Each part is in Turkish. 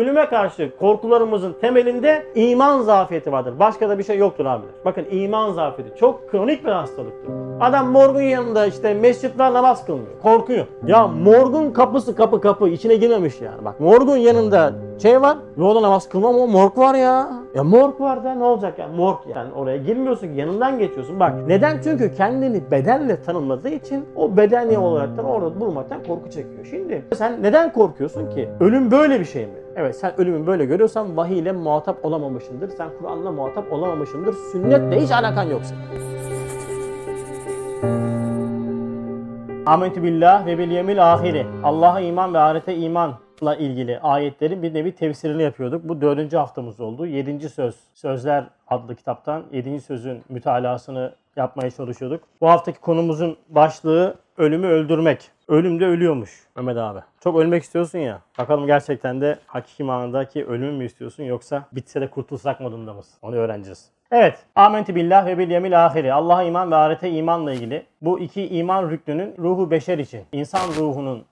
Ölüme karşı korkularımızın temelinde iman zafiyeti vardır. Başka da bir şey yoktur abiler. Bakın iman zafiyeti çok kronik bir hastalıktır. Adam morgun yanında işte mescitler namaz kılmıyor. Korkuyor. Ya morgun kapısı kapı kapı içine girmemiş yani. Bak morgun yanında şey var. Yolda namaz kılmam ama morg var ya. Ya morg var da ne olacak ya? Morg yani oraya girmiyorsun ki yanından geçiyorsun. Bak neden? Çünkü kendini bedenle tanımladığı için o bedeni olarak da orada bulmaktan korku çekiyor. Şimdi sen neden korkuyorsun ki? Ölüm böyle bir şey mi? Evet sen ölümü böyle görüyorsan vahiy ile muhatap olamamışsındır. Sen Kur'an'la muhatap olamamışsındır. Sünnetle hiç alakan yoksa. Amentü billah ve bil yemil ahiri. Allah'a iman ve ahirete imanla ilgili ayetlerin bir nevi tefsirini yapıyorduk. Bu dördüncü haftamız oldu. Yedinci söz, Sözler adlı kitaptan yedinci sözün mütalasını yapmaya çalışıyorduk. Bu haftaki konumuzun başlığı ölümü öldürmek. Ölüm de ölüyormuş Mehmet abi. Çok ölmek istiyorsun ya. Bakalım gerçekten de hakiki manadaki ölümü mü istiyorsun yoksa bitse de kurtulsak modunda mısın? Onu öğreneceğiz. Evet. Amentü billah ve bil yemil ahiri. Allah'a iman ve ahirete imanla ilgili bu iki iman rüknünün ruhu beşer için, insan ruhunun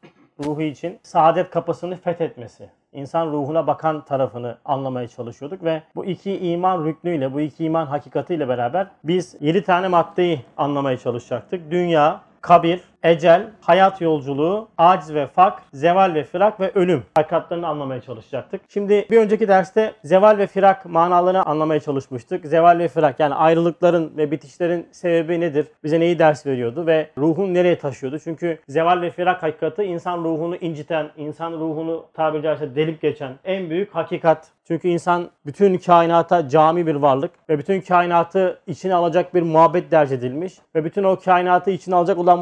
ruhu için saadet kapısını fethetmesi, insan ruhuna bakan tarafını anlamaya çalışıyorduk ve bu iki iman rüknüyle, bu iki iman hakikatiyle beraber biz 7 tane maddeyi anlamaya çalışacaktık. Dünya, kabir, ecel, hayat yolculuğu, aciz ve fak, zeval ve firak ve ölüm hakikatlerini anlamaya çalışacaktık. Şimdi bir önceki derste zeval ve firak manalarını anlamaya çalışmıştık. Zeval ve firak yani ayrılıkların ve bitişlerin sebebi nedir? Bize neyi ders veriyordu ve ruhun nereye taşıyordu? Çünkü zeval ve firak hakikati insan ruhunu inciten, insan ruhunu tabiri caizse delip geçen en büyük hakikat. Çünkü insan bütün kainata cami bir varlık ve bütün kainatı içine alacak bir muhabbet derc edilmiş ve bütün o kainatı içine alacak olan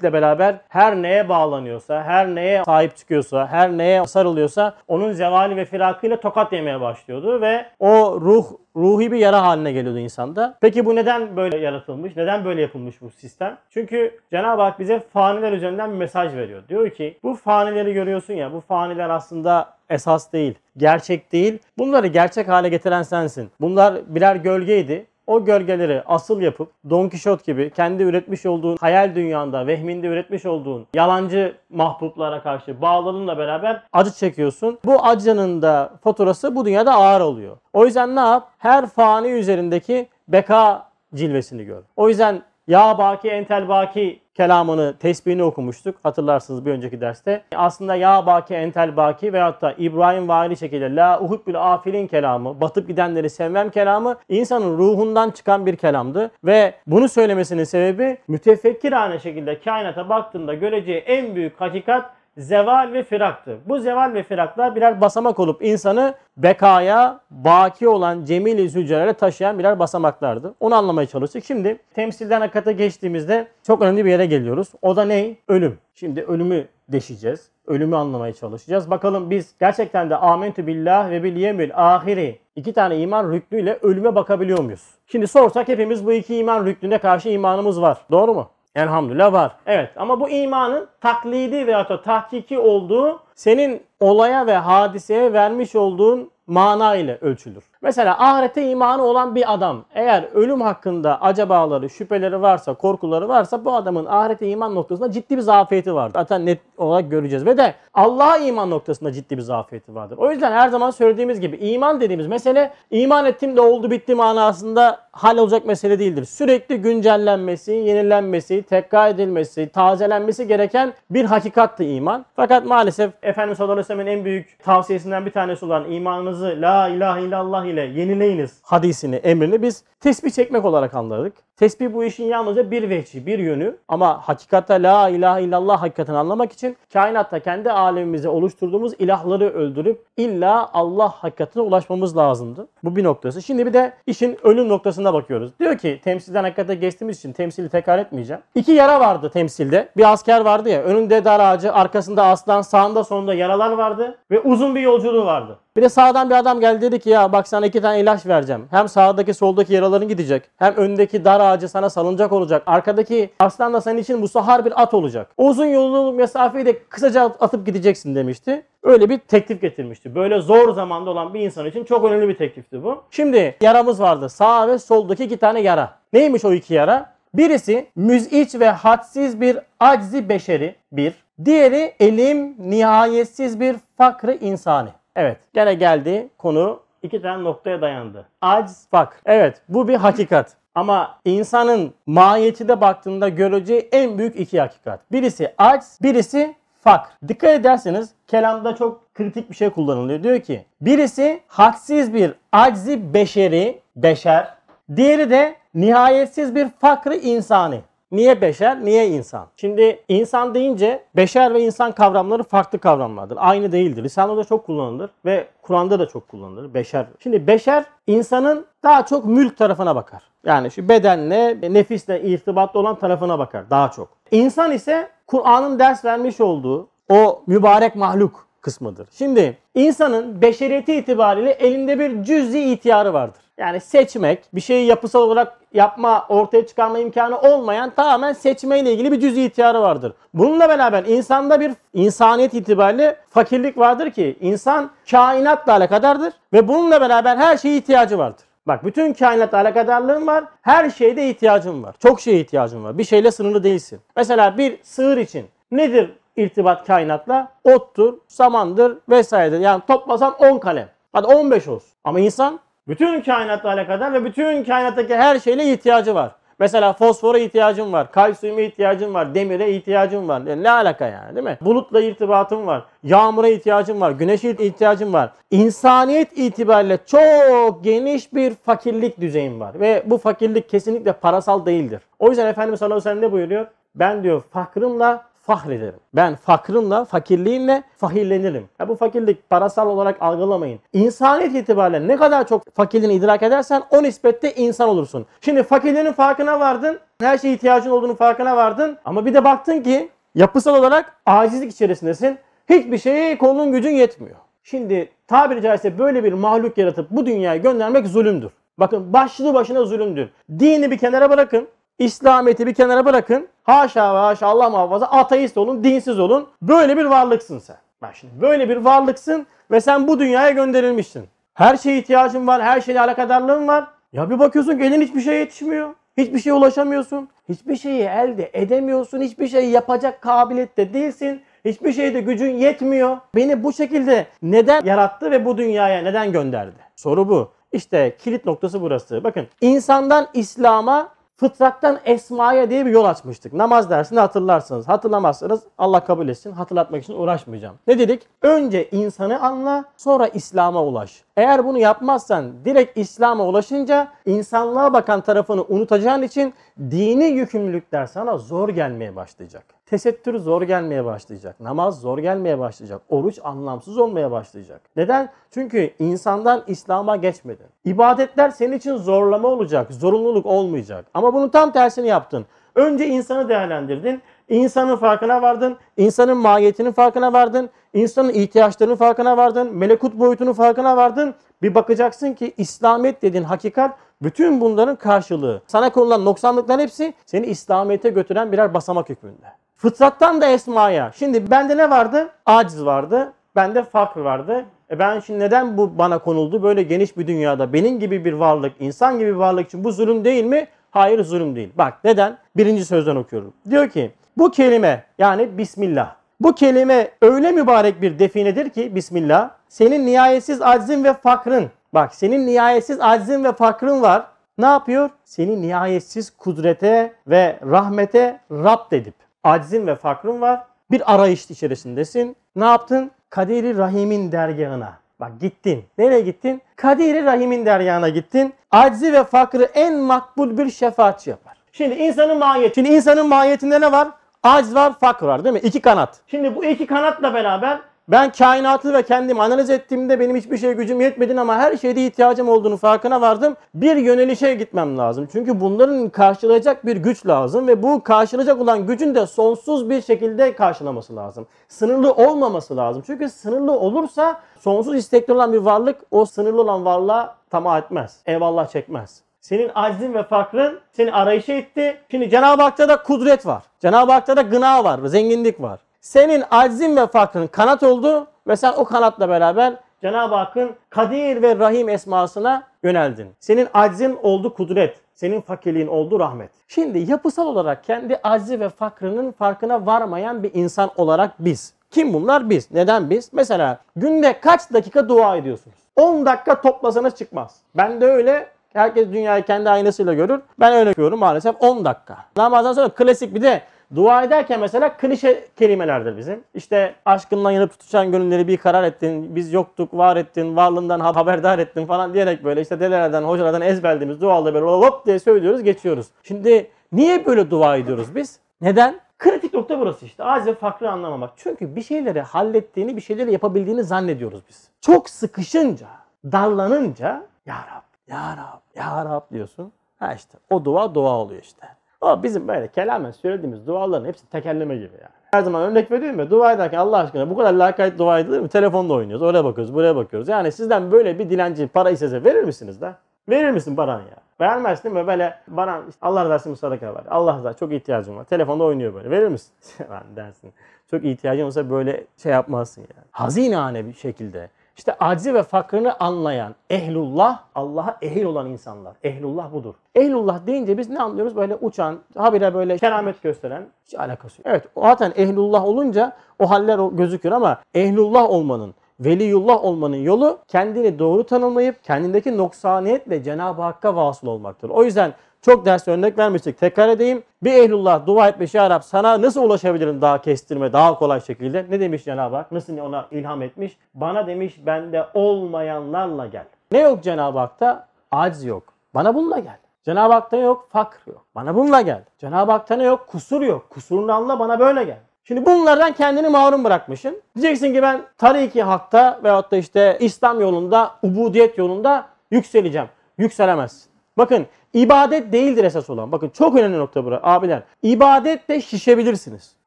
muhabbetle beraber her neye bağlanıyorsa, her neye sahip çıkıyorsa, her neye sarılıyorsa onun zevali ve firakıyla tokat yemeye başlıyordu ve o ruh ruhi bir yara haline geliyordu insanda. Peki bu neden böyle yaratılmış? Neden böyle yapılmış bu sistem? Çünkü Cenab-ı Hak bize faniler üzerinden bir mesaj veriyor. Diyor ki bu fanileri görüyorsun ya bu faniler aslında esas değil, gerçek değil. Bunları gerçek hale getiren sensin. Bunlar birer gölgeydi. O gölgeleri asıl yapıp Don Kişot gibi kendi üretmiş olduğun hayal dünyanda, vehminde üretmiş olduğun yalancı mahbuplara karşı bağlılığınla beraber acı çekiyorsun. Bu acının da faturası bu dünyada ağır oluyor. O yüzden ne yap? Her fani üzerindeki beka cilvesini gör. O yüzden ya baki entel baki kelamını, tesbihini okumuştuk. Hatırlarsınız bir önceki derste. Aslında ya baki entel baki veyahut da İbrahim Vali şekilde la uhubbül afilin kelamı, batıp gidenleri sevmem kelamı insanın ruhundan çıkan bir kelamdı. Ve bunu söylemesinin sebebi mütefekkirane şekilde kainata baktığında göreceği en büyük hakikat zeval ve firaktı. Bu zeval ve firaklar birer basamak olup insanı bekaya, baki olan cemil-i taşıyan birer basamaklardı. Onu anlamaya çalıştık. Şimdi temsilden hakikate geçtiğimizde çok önemli bir yere geliyoruz. O da ne? Ölüm. Şimdi ölümü deşeceğiz. Ölümü anlamaya çalışacağız. Bakalım biz gerçekten de amentü billah ve bil yemil ahiri iki tane iman rüknüyle ölüme bakabiliyor muyuz? Şimdi sorsak hepimiz bu iki iman rüknüne karşı imanımız var. Doğru mu? Elhamdülillah var. Evet ama bu imanın taklidi veya da tahkiki olduğu senin olaya ve hadiseye vermiş olduğun mana ile ölçülür. Mesela ahirete imanı olan bir adam eğer ölüm hakkında acabaları, şüpheleri varsa, korkuları varsa bu adamın ahirete iman noktasında ciddi bir zafiyeti vardır. Zaten net olarak göreceğiz. Ve de Allah'a iman noktasında ciddi bir zafiyeti vardır. O yüzden her zaman söylediğimiz gibi iman dediğimiz mesele iman ettim de oldu bitti manasında hal olacak mesele değildir. Sürekli güncellenmesi, yenilenmesi, tekrar edilmesi, tazelenmesi gereken bir hakikattı iman. Fakat maalesef Efendimiz sallallahu aleyhi en büyük tavsiyesinden bir tanesi olan imanınızı la ilahe illallah ile yenileyiniz hadisini, emrini biz tesbih çekmek olarak anladık. Tesbih bu işin yalnızca bir vehçi, bir yönü. Ama hakikatte la ilahe illallah hakikatini anlamak için kainatta kendi alemimize oluşturduğumuz ilahları öldürüp illa Allah hakikatine ulaşmamız lazımdı. Bu bir noktası. Şimdi bir de işin ölüm noktasına bakıyoruz. Diyor ki temsilden hakikate geçtiğimiz için temsili tekrar etmeyeceğim. İki yara vardı temsilde. Bir asker vardı ya önünde dar ağacı, arkasında aslan, sağında sonunda yaralar vardı ve uzun bir yolculuğu vardı. Bir de sağdan bir adam geldi dedi ki ya bak sana iki tane ilaç vereceğim. Hem sağdaki soldaki yaraların gidecek. Hem öndeki dar ağacı sana salıncak olacak. Arkadaki aslan da senin için bu sahar bir at olacak. Uzun yolculuk mesafeyi de kısaca atıp gideceksin demişti. Öyle bir teklif getirmişti. Böyle zor zamanda olan bir insan için çok önemli bir teklifti bu. Şimdi yaramız vardı. Sağ ve soldaki iki tane yara. Neymiş o iki yara? Birisi müziç ve hadsiz bir aczi beşeri bir. Diğeri elim nihayetsiz bir fakrı insani. Evet gene geldi konu iki tane noktaya dayandı. Aciz, fak. Evet bu bir hakikat. Ama insanın mahiyetine baktığında göreceği en büyük iki hakikat. Birisi aciz, birisi fakr. Dikkat ederseniz kelamda çok kritik bir şey kullanılıyor. Diyor ki birisi haksiz bir aczi beşeri, beşer. Diğeri de nihayetsiz bir fakrı insani. Niye beşer, niye insan? Şimdi insan deyince beşer ve insan kavramları farklı kavramlardır. Aynı değildir. Lisanlarda çok kullanılır ve Kur'an'da da çok kullanılır. Beşer. Şimdi beşer insanın daha çok mülk tarafına bakar. Yani şu bedenle, nefisle irtibatlı olan tarafına bakar daha çok. İnsan ise Kur'an'ın ders vermiş olduğu o mübarek mahluk kısmıdır. Şimdi insanın beşeriyeti itibariyle elinde bir cüz'i ihtiyarı vardır. Yani seçmek, bir şeyi yapısal olarak yapma, ortaya çıkarma imkanı olmayan tamamen seçmeyle ilgili bir cüz'i ihtiyarı vardır. Bununla beraber insanda bir insaniyet itibariyle fakirlik vardır ki insan kainatla alakadardır ve bununla beraber her şeye ihtiyacı vardır. Bak bütün kainatla alakadarlığın var. Her şeyde ihtiyacın var. Çok şeye ihtiyacın var. Bir şeyle sınırlı değilsin. Mesela bir sığır için nedir irtibat kainatla? Ottur, samandır vesairedir. Yani toplasan 10 kalem. Hadi 15 olsun. Ama insan bütün kainatla alakadar ve bütün kainattaki her şeyle ihtiyacı var. Mesela fosfora ihtiyacım var, kalsiyuma ihtiyacım var, demire ihtiyacım var. Yani ne alaka yani değil mi? Bulutla irtibatım var, yağmura ihtiyacım var, güneşe ihtiyacım var. İnsaniyet itibariyle çok geniş bir fakirlik düzeyim var. Ve bu fakirlik kesinlikle parasal değildir. O yüzden Efendimiz sallallahu aleyhi ve sellem ne buyuruyor? Ben diyor fakrımla fahrederim. Ben fakrımla, fakirliğimle fahirlenirim. Ya bu fakirlik parasal olarak algılamayın. İnsaniyet itibariyle ne kadar çok fakirliğini idrak edersen o nispette insan olursun. Şimdi fakirliğinin farkına vardın. Her şeye ihtiyacın olduğunu farkına vardın. Ama bir de baktın ki yapısal olarak acizlik içerisindesin. Hiçbir şeye kolun gücün yetmiyor. Şimdi tabiri caizse böyle bir mahluk yaratıp bu dünyaya göndermek zulümdür. Bakın başlı başına zulümdür. Dini bir kenara bırakın. İslamiyet'i bir kenara bırakın. Haşa ve haşa Allah muhafaza ateist olun, dinsiz olun. Böyle bir varlıksın sen. Bak şimdi böyle bir varlıksın ve sen bu dünyaya gönderilmişsin. Her şeye ihtiyacın var, her şeyle alakadarlığın var. Ya bir bakıyorsun ki elin hiçbir şeye yetişmiyor. Hiçbir şeye ulaşamıyorsun. Hiçbir şeyi elde edemiyorsun. Hiçbir şeyi yapacak kabiliyette değilsin. Hiçbir şeyde gücün yetmiyor. Beni bu şekilde neden yarattı ve bu dünyaya neden gönderdi? Soru bu. İşte kilit noktası burası. Bakın insandan İslam'a fıtrattan esmaya diye bir yol açmıştık. Namaz dersinde hatırlarsınız. Hatırlamazsanız Allah kabul etsin. Hatırlatmak için uğraşmayacağım. Ne dedik? Önce insanı anla, sonra İslam'a ulaş. Eğer bunu yapmazsan direkt İslam'a ulaşınca insanlığa bakan tarafını unutacağın için dini yükümlülükler sana zor gelmeye başlayacak. Tesettür zor gelmeye başlayacak. Namaz zor gelmeye başlayacak. Oruç anlamsız olmaya başlayacak. Neden? Çünkü insandan İslam'a geçmedin. İbadetler senin için zorlama olacak. Zorunluluk olmayacak. Ama bunun tam tersini yaptın. Önce insanı değerlendirdin. İnsanın farkına vardın. insanın mahiyetinin farkına vardın. insanın ihtiyaçlarının farkına vardın. Melekut boyutunun farkına vardın. Bir bakacaksın ki İslamiyet dediğin hakikat bütün bunların karşılığı. Sana konulan noksanlıkların hepsi seni İslamiyet'e götüren birer basamak hükmünde. Fıtrattan da esmaya. Şimdi bende ne vardı? Aciz vardı. Bende fakr vardı. E ben şimdi neden bu bana konuldu? Böyle geniş bir dünyada benim gibi bir varlık, insan gibi bir varlık için bu zulüm değil mi? Hayır zulüm değil. Bak neden? Birinci sözden okuyorum. Diyor ki bu kelime yani Bismillah. Bu kelime öyle mübarek bir definedir ki Bismillah. Senin nihayetsiz aczin ve fakrın. Bak senin nihayetsiz aczin ve fakrın var. Ne yapıyor? Seni nihayetsiz kudrete ve rahmete rapt edip aczin ve fakrın var. Bir arayış içerisindesin. Ne yaptın? Kaderi Rahim'in dergahına. Bak gittin. Nereye gittin? Kaderi Rahim'in dergahına gittin. Aczi ve fakrı en makbul bir şefaatçi yapar. Şimdi insanın mahiyeti. Şimdi insanın mahiyetinde ne var? Acz var, fakr var değil mi? İki kanat. Şimdi bu iki kanatla beraber ben kainatı ve kendimi analiz ettiğimde benim hiçbir şeye gücüm yetmedi ama her şeyde ihtiyacım olduğunu farkına vardım. Bir yönelişe gitmem lazım. Çünkü bunların karşılayacak bir güç lazım ve bu karşılayacak olan gücün de sonsuz bir şekilde karşılaması lazım. Sınırlı olmaması lazım. Çünkü sınırlı olursa sonsuz istekli olan bir varlık o sınırlı olan varlığa tamah etmez. Eyvallah çekmez. Senin aczin ve fakrın seni arayışa itti. Şimdi Cenab-ı Hak'ta da kudret var. Cenab-ı Hak'ta da gına var, zenginlik var. Senin aczin ve fakrın kanat oldu ve sen o kanatla beraber Cenab-ı Hakk'ın Kadir ve Rahim esmasına yöneldin. Senin aczin oldu kudret. Senin fakirliğin oldu rahmet. Şimdi yapısal olarak kendi aczi ve fakrının farkına varmayan bir insan olarak biz Kim bunlar? Biz. Neden biz? Mesela günde kaç dakika dua ediyorsunuz? 10 dakika toplasanız çıkmaz. Ben de öyle Herkes dünyayı kendi aynasıyla görür. Ben öyle görüyorum maalesef 10 dakika. Namazdan sonra klasik bir de dua ederken mesela klişe kelimelerdir bizim. İşte aşkından yanıp tutuşan gönülleri bir karar ettin, biz yoktuk, var ettin, varlığından haberdar ettin falan diyerek böyle işte dedelerden, hocalardan ezberlediğimiz duaları böyle hop diye söylüyoruz, geçiyoruz. Şimdi niye böyle dua ediyoruz biz? Neden? Kritik nokta burası işte. Aciz ve fakrı anlamamak. Çünkü bir şeyleri hallettiğini, bir şeyleri yapabildiğini zannediyoruz biz. Çok sıkışınca, darlanınca Ya Rab, Ya Rab, Ya Rab diyorsun. Ha işte o dua dua oluyor işte. O bizim böyle kelamen söylediğimiz duaların hepsi tekerleme gibi yani. Her zaman örnek veriyorum ya dua ederken Allah aşkına bu kadar lakayt dua edilir mi? Telefonda oynuyoruz. Oraya bakıyoruz, buraya bakıyoruz. Yani sizden böyle bir dilenci para istese verir misiniz de? Verir misin paranı ya? Vermezsin mi böyle bana işte Allah razı olsun sadaka ver. Allah razı çok ihtiyacım var. Telefonda oynuyor böyle. Verir misin? Lan dersin. Çok ihtiyacın olsa böyle şey yapmazsın yani. Hazinane bir şekilde. İşte acizi ve fakrını anlayan ehlullah, Allah'a ehil olan insanlar. Ehlullah budur. Ehlullah deyince biz ne anlıyoruz? Böyle uçan, habire böyle keramet gösteren hiç alakası yok. Evet zaten ehlullah olunca o haller o gözüküyor ama ehlullah olmanın, veliyullah olmanın yolu kendini doğru tanımlayıp kendindeki noksaniyetle Cenab-ı Hakk'a vasıl olmaktır. O yüzden çok ders örnek vermiştik. Tekrar edeyim. Bir ehlullah dua etmiş ya Rab sana nasıl ulaşabilirim daha kestirme, daha kolay şekilde? Ne demiş Cenab-ı Hak? Nasıl ona ilham etmiş? Bana demiş bende olmayanlarla gel. Ne yok Cenab-ı Hak'ta? Aciz yok. Bana bununla gel. Cenab-ı Hak'ta yok fakr yok. Bana bununla gel. Cenab-ı Hak'ta ne yok? Kusur yok. Kusurunu anla bana böyle gel. Şimdi bunlardan kendini mahrum bırakmışsın. Diyeceksin ki ben tariki hakta veyahut da işte İslam yolunda, ubudiyet yolunda yükseleceğim. Yükselemezsin. Bakın ibadet değildir esas olan. Bakın çok önemli nokta burası abiler. İbadetle şişebilirsiniz.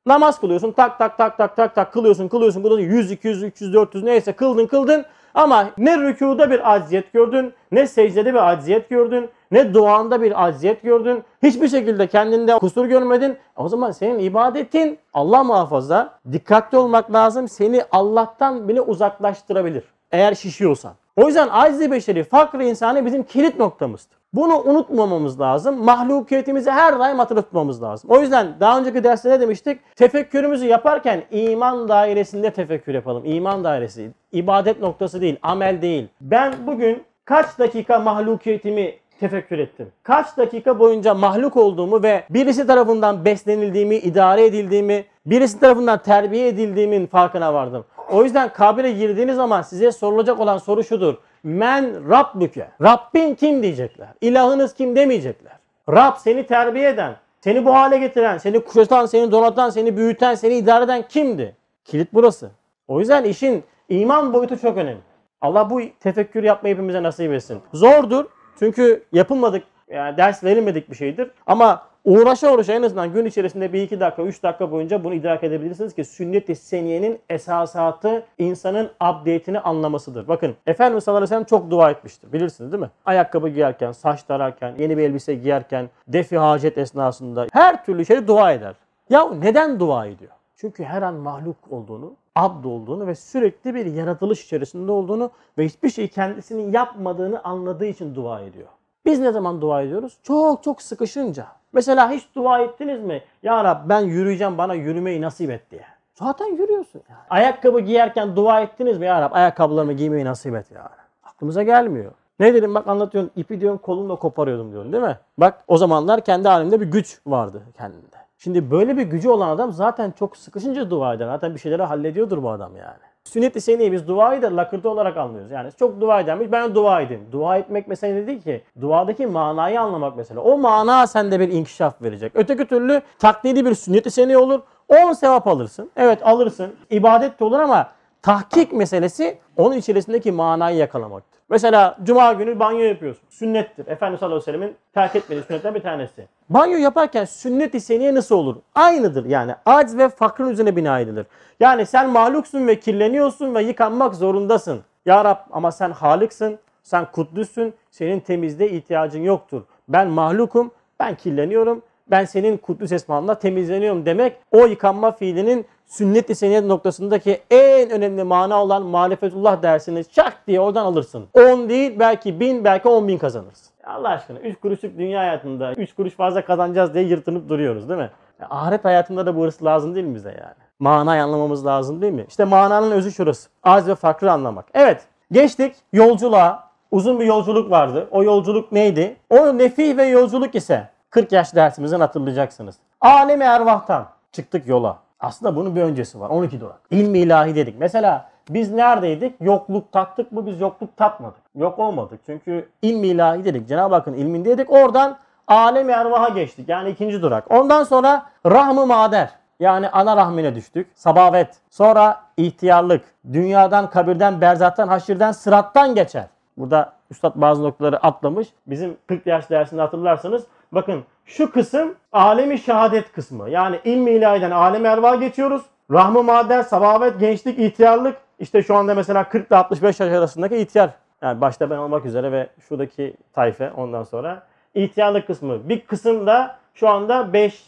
Namaz kılıyorsun tak tak tak tak tak tak kılıyorsun kılıyorsun kılıyorsun 100 200 300 400 neyse kıldın kıldın ama ne rükuda bir acziyet gördün, ne secdede bir acziyet gördün, ne duanda bir acziyet gördün. Hiçbir şekilde kendinde kusur görmedin. O zaman senin ibadetin Allah muhafaza dikkatli olmak lazım. Seni Allah'tan bile uzaklaştırabilir. Eğer şişiyorsan. O yüzden aciz beşeri, fakr insanı bizim kilit noktamızdır. Bunu unutmamamız lazım. Mahlukiyetimizi her daim hatırlatmamız lazım. O yüzden daha önceki derste ne demiştik? Tefekkürümüzü yaparken iman dairesinde tefekkür yapalım. İman dairesi. İbadet noktası değil, amel değil. Ben bugün kaç dakika mahlukiyetimi tefekkür ettim. Kaç dakika boyunca mahluk olduğumu ve birisi tarafından beslenildiğimi, idare edildiğimi, birisi tarafından terbiye edildiğimin farkına vardım. O yüzden kabire girdiğiniz zaman size sorulacak olan soru şudur. Men Rabbüke. Rabbin kim diyecekler. İlahınız kim demeyecekler. Rab seni terbiye eden, seni bu hale getiren, seni kuşatan, seni donatan, seni büyüten, seni idare eden kimdi? Kilit burası. O yüzden işin iman boyutu çok önemli. Allah bu tefekkür yapmayı hepimize nasip etsin. Zordur. Çünkü yapılmadık, yani ders verilmedik bir şeydir. Ama uğraşa uğraşa en azından gün içerisinde bir iki dakika, üç dakika boyunca bunu idrak edebilirsiniz ki sünnet-i seniyenin esasatı insanın update'ini anlamasıdır. Bakın Efendimiz sallallahu aleyhi ve sellem çok dua etmiştir. Bilirsiniz değil mi? Ayakkabı giyerken, saç tararken, yeni bir elbise giyerken, defi hacet esnasında her türlü şeyi dua eder. Ya neden dua ediyor? Çünkü her an mahluk olduğunu, abd olduğunu ve sürekli bir yaratılış içerisinde olduğunu ve hiçbir şeyi kendisinin yapmadığını anladığı için dua ediyor. Biz ne zaman dua ediyoruz? Çok çok sıkışınca. Mesela hiç dua ettiniz mi? Ya Rab ben yürüyeceğim bana yürümeyi nasip et diye. Zaten yürüyorsun yani. Ayakkabı giyerken dua ettiniz mi? Ya Rab ayakkabılarımı giymeyi nasip et ya. Aklımıza gelmiyor. Ne dedim bak anlatıyorum ipi diyorum kolumla koparıyordum diyorum değil mi? Bak o zamanlar kendi halimde bir güç vardı kendinde. Şimdi böyle bir gücü olan adam zaten çok sıkışınca dua eder. Zaten bir şeyleri hallediyordur bu adam yani. Sünnet-i seniye biz duayı da lakırtı olarak anlıyoruz. Yani çok dua edenmiş ben dua edeyim. Dua etmek mesele değil ki. Duadaki manayı anlamak mesela. O mana sende bir inkişaf verecek. Öteki türlü taklidi bir sünnet-i seniye olur. 10 sevap alırsın. Evet alırsın. İbadet de olur ama tahkik meselesi onun içerisindeki manayı yakalamaktır. Mesela cuma günü banyo yapıyorsun. Sünnettir. Efendimiz sallallahu aleyhi ve sellemin terk etmediği sünnetten bir tanesi. Banyo yaparken sünnet-i seniye nasıl olur? Aynıdır yani. Aciz ve fakrın üzerine bina edilir. Yani sen mahluksun ve kirleniyorsun ve yıkanmak zorundasın. Ya Rab ama sen halıksın, sen kuddüsün, senin temizliğe ihtiyacın yoktur. Ben mahlukum, ben kirleniyorum, ben senin kuddüs esmanla temizleniyorum demek o yıkanma fiilinin sünnet-i seniyet noktasındaki en önemli mana olan marifetullah dersini çak diye oradan alırsın. 10 değil belki 1000 belki 10 bin kazanırsın. Allah aşkına 3 kuruşluk dünya hayatında 3 kuruş fazla kazanacağız diye yırtınıp duruyoruz değil mi? Ya, ahiret hayatında da bu hırs lazım değil mi bize yani? manayı anlamamız lazım değil mi? İşte mananın özü şurası. Az ve farklı anlamak. Evet geçtik yolculuğa. Uzun bir yolculuk vardı. O yolculuk neydi? O nefih ve yolculuk ise 40 yaş dersimizden hatırlayacaksınız. Alemi ervahtan çıktık yola. Aslında bunun bir öncesi var. 12 durak. İlmi ilahi dedik. Mesela biz neredeydik? Yokluk tattık mı? Biz yokluk tatmadık. Yok olmadık. Çünkü ilmi ilahi dedik. Cenab-ı Hakk'ın ilmindeydik. Oradan alem ervaha geçtik. Yani ikinci durak. Ondan sonra rahm-ı mader. Yani ana rahmine düştük. Sabavet. Sonra ihtiyarlık. Dünyadan, kabirden, berzattan, haşirden, sırattan geçer. Burada Üstad bazı noktaları atlamış. Bizim 40 yaş dersinde hatırlarsanız bakın şu kısım alemi şehadet kısmı. Yani ilmi ilahiden alem erva geçiyoruz. Rahmı maden, sabavet, gençlik, ihtiyarlık. İşte şu anda mesela 40 ile 65 yaş arasındaki ihtiyar. Yani başta ben olmak üzere ve şuradaki tayfe ondan sonra. ihtiyarlık kısmı. Bir kısım da şu anda 5.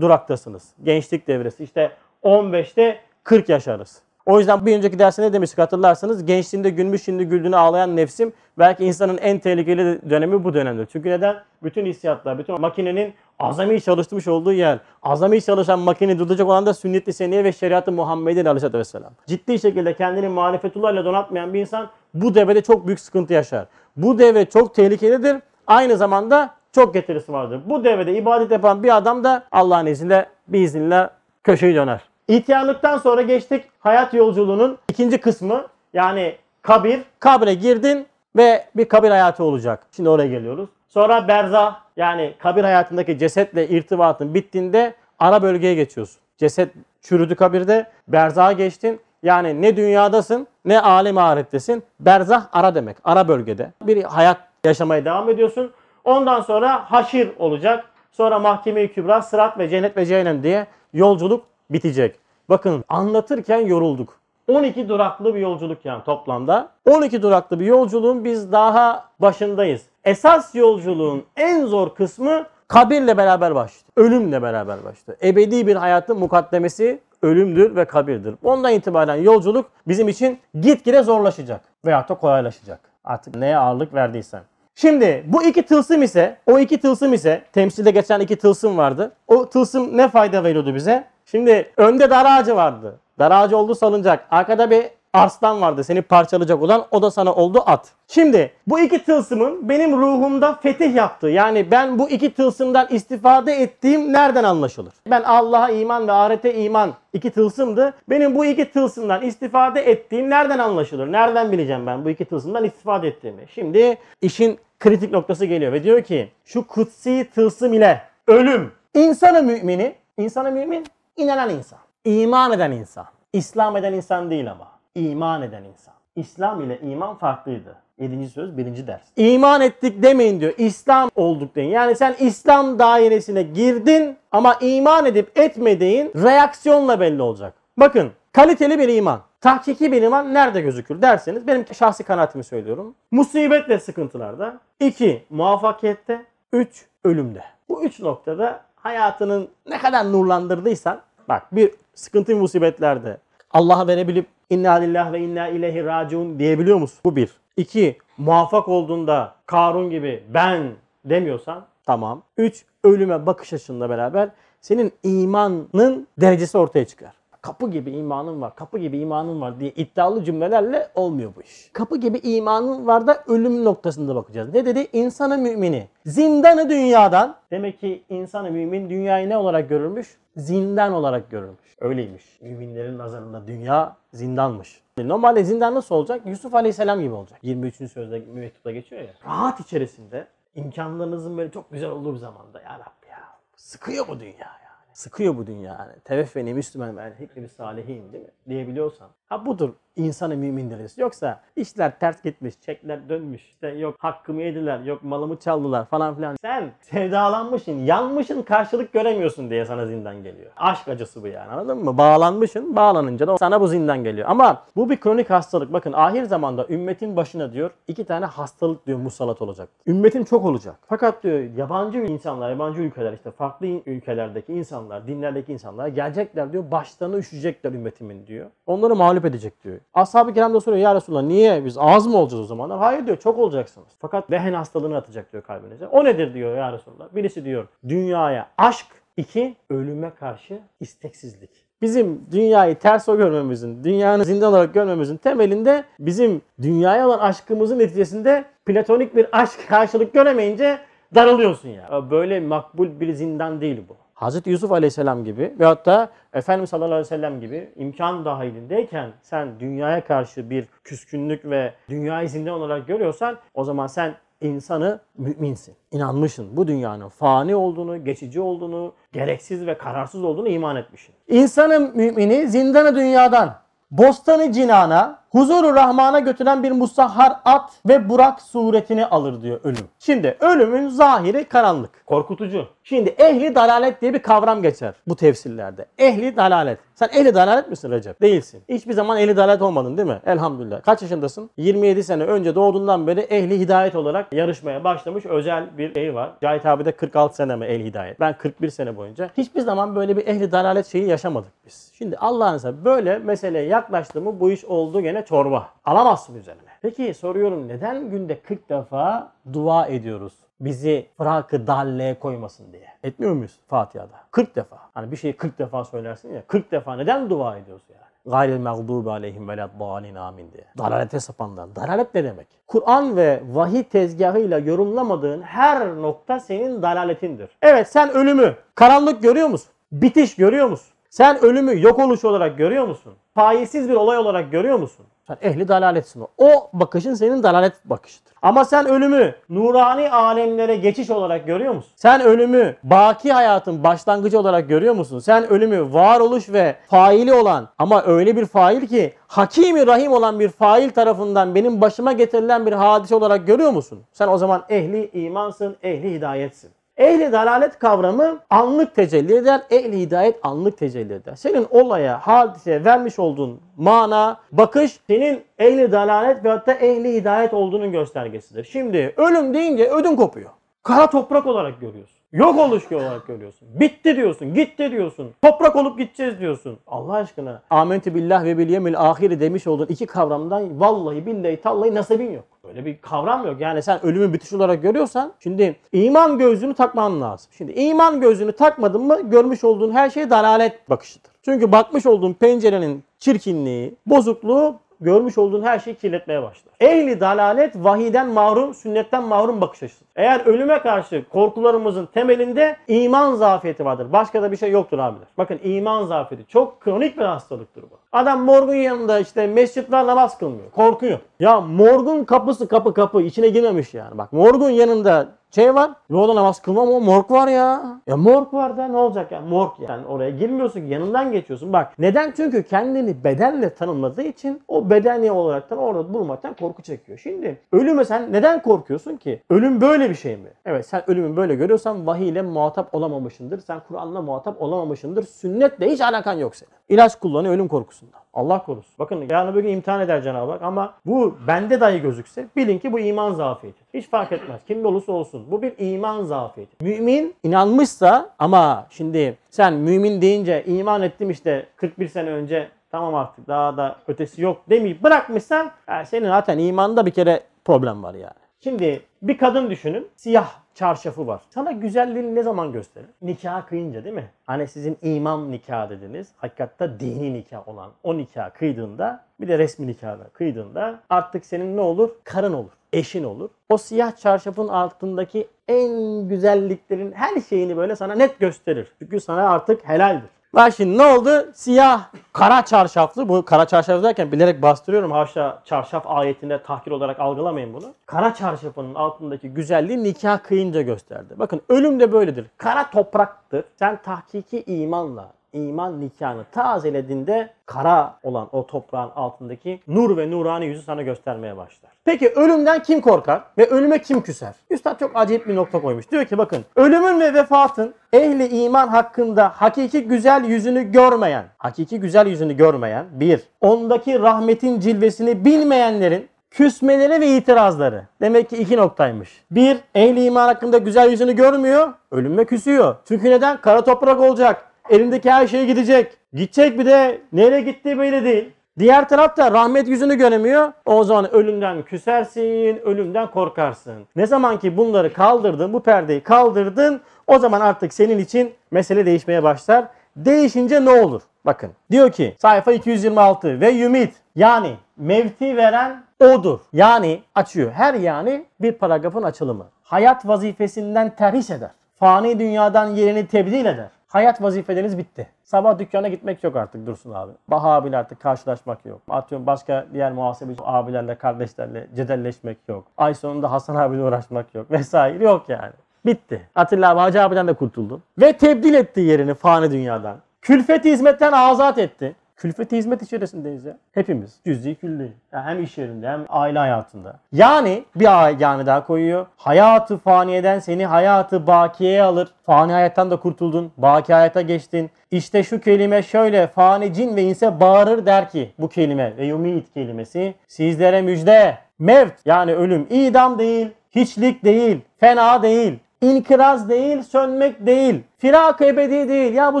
duraktasınız. Gençlik devresi. İşte 15'te 40 yaş arası. O yüzden bir önceki derste ne demiştik hatırlarsanız gençliğinde gülmüş şimdi güldüğünü ağlayan nefsim belki insanın en tehlikeli dönemi bu dönemdir. Çünkü neden? Bütün hissiyatlar, bütün makinenin azami çalışmış olduğu yer. Azami çalışan makine durduracak olan da sünnet-i ve şeriatı Muhammed'in aleyhissalatü vesselam. Ciddi şekilde kendini marifetullah donatmayan bir insan bu devrede çok büyük sıkıntı yaşar. Bu devre çok tehlikelidir. Aynı zamanda çok getirisi vardır. Bu devrede ibadet yapan bir adam da Allah'ın izniyle biiznillah köşeyi döner. İhtiyarlıktan sonra geçtik hayat yolculuğunun ikinci kısmı yani kabir. Kabre girdin ve bir kabir hayatı olacak. Şimdi oraya geliyoruz. Sonra berzah yani kabir hayatındaki cesetle irtibatın bittiğinde ara bölgeye geçiyorsun. Ceset çürüdü kabirde, berzaha geçtin. Yani ne dünyadasın ne alem ahirettesin. Berzah ara demek. Ara bölgede. Bir hayat yaşamaya devam ediyorsun. Ondan sonra haşir olacak. Sonra mahkeme-i kübra, sırat ve cennet ve cehennem diye yolculuk bitecek. Bakın anlatırken yorulduk. 12 duraklı bir yolculuk yani toplamda. 12 duraklı bir yolculuğun biz daha başındayız. Esas yolculuğun en zor kısmı kabirle beraber başladı. Ölümle beraber başladı. Ebedi bir hayatın mukaddemesi ölümdür ve kabirdir. Ondan itibaren yolculuk bizim için gitgide zorlaşacak veyahut da kolaylaşacak. Artık neye ağırlık verdiysen. Şimdi bu iki tılsım ise, o iki tılsım ise, temsilde geçen iki tılsım vardı. O tılsım ne fayda veriyordu bize? Şimdi önde dar ağacı vardı. Dar ağacı oldu salıncak. Arkada bir arslan vardı seni parçalayacak olan o da sana oldu at. Şimdi bu iki tılsımın benim ruhumda fetih yaptığı yani ben bu iki tılsımdan istifade ettiğim nereden anlaşılır? Ben Allah'a iman ve ahirete iman iki tılsımdı. Benim bu iki tılsımdan istifade ettiğim nereden anlaşılır? Nereden bileceğim ben bu iki tılsımdan istifade ettiğimi? Şimdi işin kritik noktası geliyor ve diyor ki şu kutsi tılsım ile ölüm insanı mümini, insanı mümin inanan insan, iman eden insan. İslam eden insan değil ama. iman eden insan. İslam ile iman farklıydı. 7. söz 1. ders. İman ettik demeyin diyor. İslam olduk deyin. Yani sen İslam dairesine girdin ama iman edip etmediğin reaksiyonla belli olacak. Bakın kaliteli bir iman. Tahkiki bir iman nerede gözükür derseniz benim şahsi kanaatimi söylüyorum. Musibet ve sıkıntılarda. 2. Muvaffakiyette. 3. Ölümde. Bu üç noktada hayatının ne kadar nurlandırdıysan bak bir sıkıntı ve musibetlerde Allah'a verebilip inna lillah ve inna ileyhi raciun diyebiliyor musun? Bu bir. İki, muvaffak olduğunda Karun gibi ben demiyorsan tamam. Üç, ölüme bakış açınla beraber senin imanın derecesi ortaya çıkar. Kapı gibi imanın var, kapı gibi imanın var diye iddialı cümlelerle olmuyor bu iş. Kapı gibi imanın var da ölüm noktasında bakacağız. Ne dedi? İnsanı mümini. Zindanı dünyadan. Demek ki insanı mümin dünyayı ne olarak görürmüş? Zindan olarak görürmüş. Öyleymiş. Müminlerin nazarında dünya zindanmış. Normalde zindan nasıl olacak? Yusuf Aleyhisselam gibi olacak. 23. sözde mektupta geçiyor ya. Rahat içerisinde imkanlarınızın böyle çok güzel olduğu bir zamanda ya Rabbi ya sıkıyor bu dünya yani. Sıkıyor bu dünya yani. Teveffeni Müslüman hikmi bir salihiyim değil mi? Diyebiliyorsan. Ha budur insanı mümin derecesi. Yoksa işler ters gitmiş, çekler dönmüş. İşte yok hakkımı yediler, yok malımı çaldılar falan filan. Sen sevdalanmışsın, yanmışsın, karşılık göremiyorsun diye sana zindan geliyor. Aşk acısı bu yani anladın mı? Bağlanmışsın, bağlanınca da sana bu zindan geliyor. Ama bu bir kronik hastalık. Bakın ahir zamanda ümmetin başına diyor iki tane hastalık diyor musallat olacak. Ümmetin çok olacak. Fakat diyor yabancı insanlar, yabancı ülkeler işte farklı ülkelerdeki insanlar, dinlerdeki insanlar gelecekler diyor başlarına üşüyecekler ümmetimin diyor. Onları mağlup edecek diyor. Ashab-ı kiram da soruyor ya Resulallah niye biz az mı olacağız o zamanlar? Hayır diyor çok olacaksınız. Fakat lehen hastalığını atacak diyor kalbinize. O nedir diyor ya Resulallah. Birisi diyor dünyaya aşk, iki ölüme karşı isteksizlik. Bizim dünyayı ters o görmemizin, dünyanın zindan olarak görmemizin temelinde bizim dünyaya olan aşkımızın neticesinde platonik bir aşk karşılık göremeyince daralıyorsun ya. Böyle makbul bir zindan değil bu. Hazreti Yusuf Aleyhisselam gibi veyahut da Efendimiz sallallahu aleyhi ve sellem gibi imkan dahilindeyken sen dünyaya karşı bir küskünlük ve dünyayı zindan olarak görüyorsan o zaman sen insanı müminsin. İnanmışsın. Bu dünyanın fani olduğunu, geçici olduğunu, gereksiz ve kararsız olduğunu iman etmişsin. İnsanın mümini zindanı dünyadan, bostanı cinana, huzuru rahmana götüren bir musahhar at ve burak suretini alır diyor ölüm. Şimdi ölümün zahiri karanlık, korkutucu. Şimdi ehli dalalet diye bir kavram geçer bu tefsirlerde. Ehli dalalet. Sen ehli dalalet misin Recep? Değilsin. Hiçbir zaman ehli dalalet olmadın değil mi? Elhamdülillah. Kaç yaşındasın? 27 sene önce doğduğundan beri ehli hidayet olarak yarışmaya başlamış özel bir şey var. Cahit abi de 46 sene mi ehli hidayet? Ben 41 sene boyunca. Hiçbir zaman böyle bir ehli dalalet şeyi yaşamadık biz. Şimdi Allah'ın böyle meseleye yaklaştı mı bu iş oldu gene çorba. Alamazsın üzerine. Peki soruyorum neden günde 40 defa dua ediyoruz? Bizi fırakı dalleye koymasın diye. Etmiyor muyuz Fatiha'da? 40 defa. Hani bir şeyi 40 defa söylersin ya. 40 defa neden dua ediyoruz yani? Gayril mağdubi aleyhim veleddallin amin diye. Dalalete sapanlar. Dalalet ne demek? Kur'an ve vahiy tezgahıyla yorumlamadığın her nokta senin dalaletindir. Evet sen ölümü karanlık görüyor musun? Bitiş görüyor musun? Sen ölümü yok oluş olarak görüyor musun? Faizsiz bir olay olarak görüyor musun? Sen ehli dalaletsin o. O bakışın senin dalalet bakışıdır. Ama sen ölümü nurani alemlere geçiş olarak görüyor musun? Sen ölümü baki hayatın başlangıcı olarak görüyor musun? Sen ölümü varoluş ve faili olan ama öyle bir fail ki Hakimi Rahim olan bir fail tarafından benim başıma getirilen bir hadise olarak görüyor musun? Sen o zaman ehli imansın, ehli hidayetsin. Ehli dalalet kavramı anlık tecelli eder, ehli hidayet anlık tecelli eder. Senin olaya, hadiseye vermiş olduğun mana, bakış senin ehli dalalet ve hatta ehli hidayet olduğunun göstergesidir. Şimdi ölüm deyince ödün kopuyor. Kara toprak olarak görüyorsun. Yok oluş olarak görüyorsun. Bitti diyorsun, gitti diyorsun. Toprak olup gideceğiz diyorsun. Allah aşkına. Amentü billah ve bil yemil ahiri demiş olduğun iki kavramdan vallahi billahi tallahi nasibin yok. Böyle bir kavram yok. Yani sen ölümü bitiş olarak görüyorsan şimdi iman gözlüğünü takman lazım. Şimdi iman gözlüğünü takmadın mı görmüş olduğun her şey dalalet bakışıdır. Çünkü bakmış olduğun pencerenin çirkinliği, bozukluğu görmüş olduğun her şeyi kirletmeye başlar. Ehli dalalet vahiden mahrum, sünnetten mahrum bakış açısı. Eğer ölüme karşı korkularımızın temelinde iman zafiyeti vardır. Başka da bir şey yoktur abiler. Bakın iman zafiyeti çok kronik bir hastalıktır bu. Adam morgun yanında işte mescitler namaz kılmıyor. Korkuyor. Ya morgun kapısı kapı kapı içine girmemiş yani. Bak morgun yanında şey var. Yolda namaz kılmam ama morg var ya. Ya morg var da ne olacak ya? Morg yani oraya girmiyorsun yanından geçiyorsun. Bak neden? Çünkü kendini bedenle tanımladığı için o bedeni olaraktan orada bulmaktan korku çekiyor. Şimdi ölüme sen neden korkuyorsun ki? Ölüm böyle bir şey mi? Evet sen ölümü böyle görüyorsan vahiy ile muhatap olamamışındır. Sen Kur'an'la muhatap olamamışındır. Sünnetle hiç alakan yok senin. İlaç kullanıyor ölüm korkusundan. Allah korusun. Bakın yarın bir gün imtihan eder Cenab-ı Hak ama bu bende dahi gözükse bilin ki bu iman zafiyeti. Hiç fark etmez. Kim olursa olsun. Bu bir iman zafiyeti. Mümin inanmışsa ama şimdi sen mümin deyince iman ettim işte 41 sene önce tamam artık daha da ötesi yok demeyip bırakmışsan yani senin zaten imanda bir kere problem var yani. Şimdi bir kadın düşünün. Siyah çarşafı var. Sana güzelliğini ne zaman gösterir? Nikah kıyınca değil mi? Hani sizin imam nikah dediniz. Hakikatte dini nikah olan o nikah kıydığında bir de resmi nikahda kıydığında artık senin ne olur? Karın olur. Eşin olur. O siyah çarşafın altındaki en güzelliklerin her şeyini böyle sana net gösterir. Çünkü sana artık helaldir. Bak şimdi ne oldu? Siyah, kara çarşaflı. Bu kara çarşaf derken bilerek bastırıyorum. Haşa çarşaf ayetinde tahkir olarak algılamayın bunu. Kara çarşafının altındaki güzelliği nikah kıyınca gösterdi. Bakın ölüm de böyledir. Kara topraktır. Sen tahkiki imanla, iman nikahını tazelediğinde kara olan o toprağın altındaki nur ve nurani yüzü sana göstermeye başlar. Peki ölümden kim korkar ve ölüme kim küser? Üstad çok acayip bir nokta koymuş. Diyor ki bakın ölümün ve vefatın ehli iman hakkında hakiki güzel yüzünü görmeyen, hakiki güzel yüzünü görmeyen bir, ondaki rahmetin cilvesini bilmeyenlerin küsmeleri ve itirazları. Demek ki iki noktaymış. Bir, ehli iman hakkında güzel yüzünü görmüyor, ölüme küsüyor. Çünkü neden? Kara toprak olacak. Elindeki her şey gidecek. Gidecek bir de nereye gittiği belli değil. Diğer tarafta rahmet yüzünü göremiyor. O zaman ölümden küsersin, ölümden korkarsın. Ne zaman ki bunları kaldırdın, bu perdeyi kaldırdın, o zaman artık senin için mesele değişmeye başlar. Değişince ne olur? Bakın diyor ki sayfa 226 ve yumit yani mevti veren odur. Yani açıyor. Her yani bir paragrafın açılımı. Hayat vazifesinden terhis eder. Fani dünyadan yerini tebdil eder. Hayat vazifeleriniz bitti. Sabah dükkana gitmek yok artık Dursun abi. Baha abiyle artık karşılaşmak yok. Atıyorum başka diğer muhasebeci abilerle, kardeşlerle cedelleşmek yok. Ay sonunda Hasan abiyle uğraşmak yok vesaire yok yani. Bitti. Atilla abi Hacı abiden de kurtuldun. Ve tebdil etti yerini fani dünyadan. Külfeti hizmetten azat etti. Külfeti hizmet içerisindeyiz ya. Hepimiz. Cüz'i külli. Yani hem iş yerinde hem aile hayatında. Yani bir yani daha koyuyor. Hayatı faniyeden seni hayatı bakiyeye alır. Fani hayattan da kurtuldun. Baki hayata geçtin. İşte şu kelime şöyle fani cin ve inse bağırır der ki bu kelime ve yumit kelimesi sizlere müjde. Mevt yani ölüm idam değil, hiçlik değil, fena değil, İnkiraz değil, sönmek değil. Firak ebedi değil. Ya bu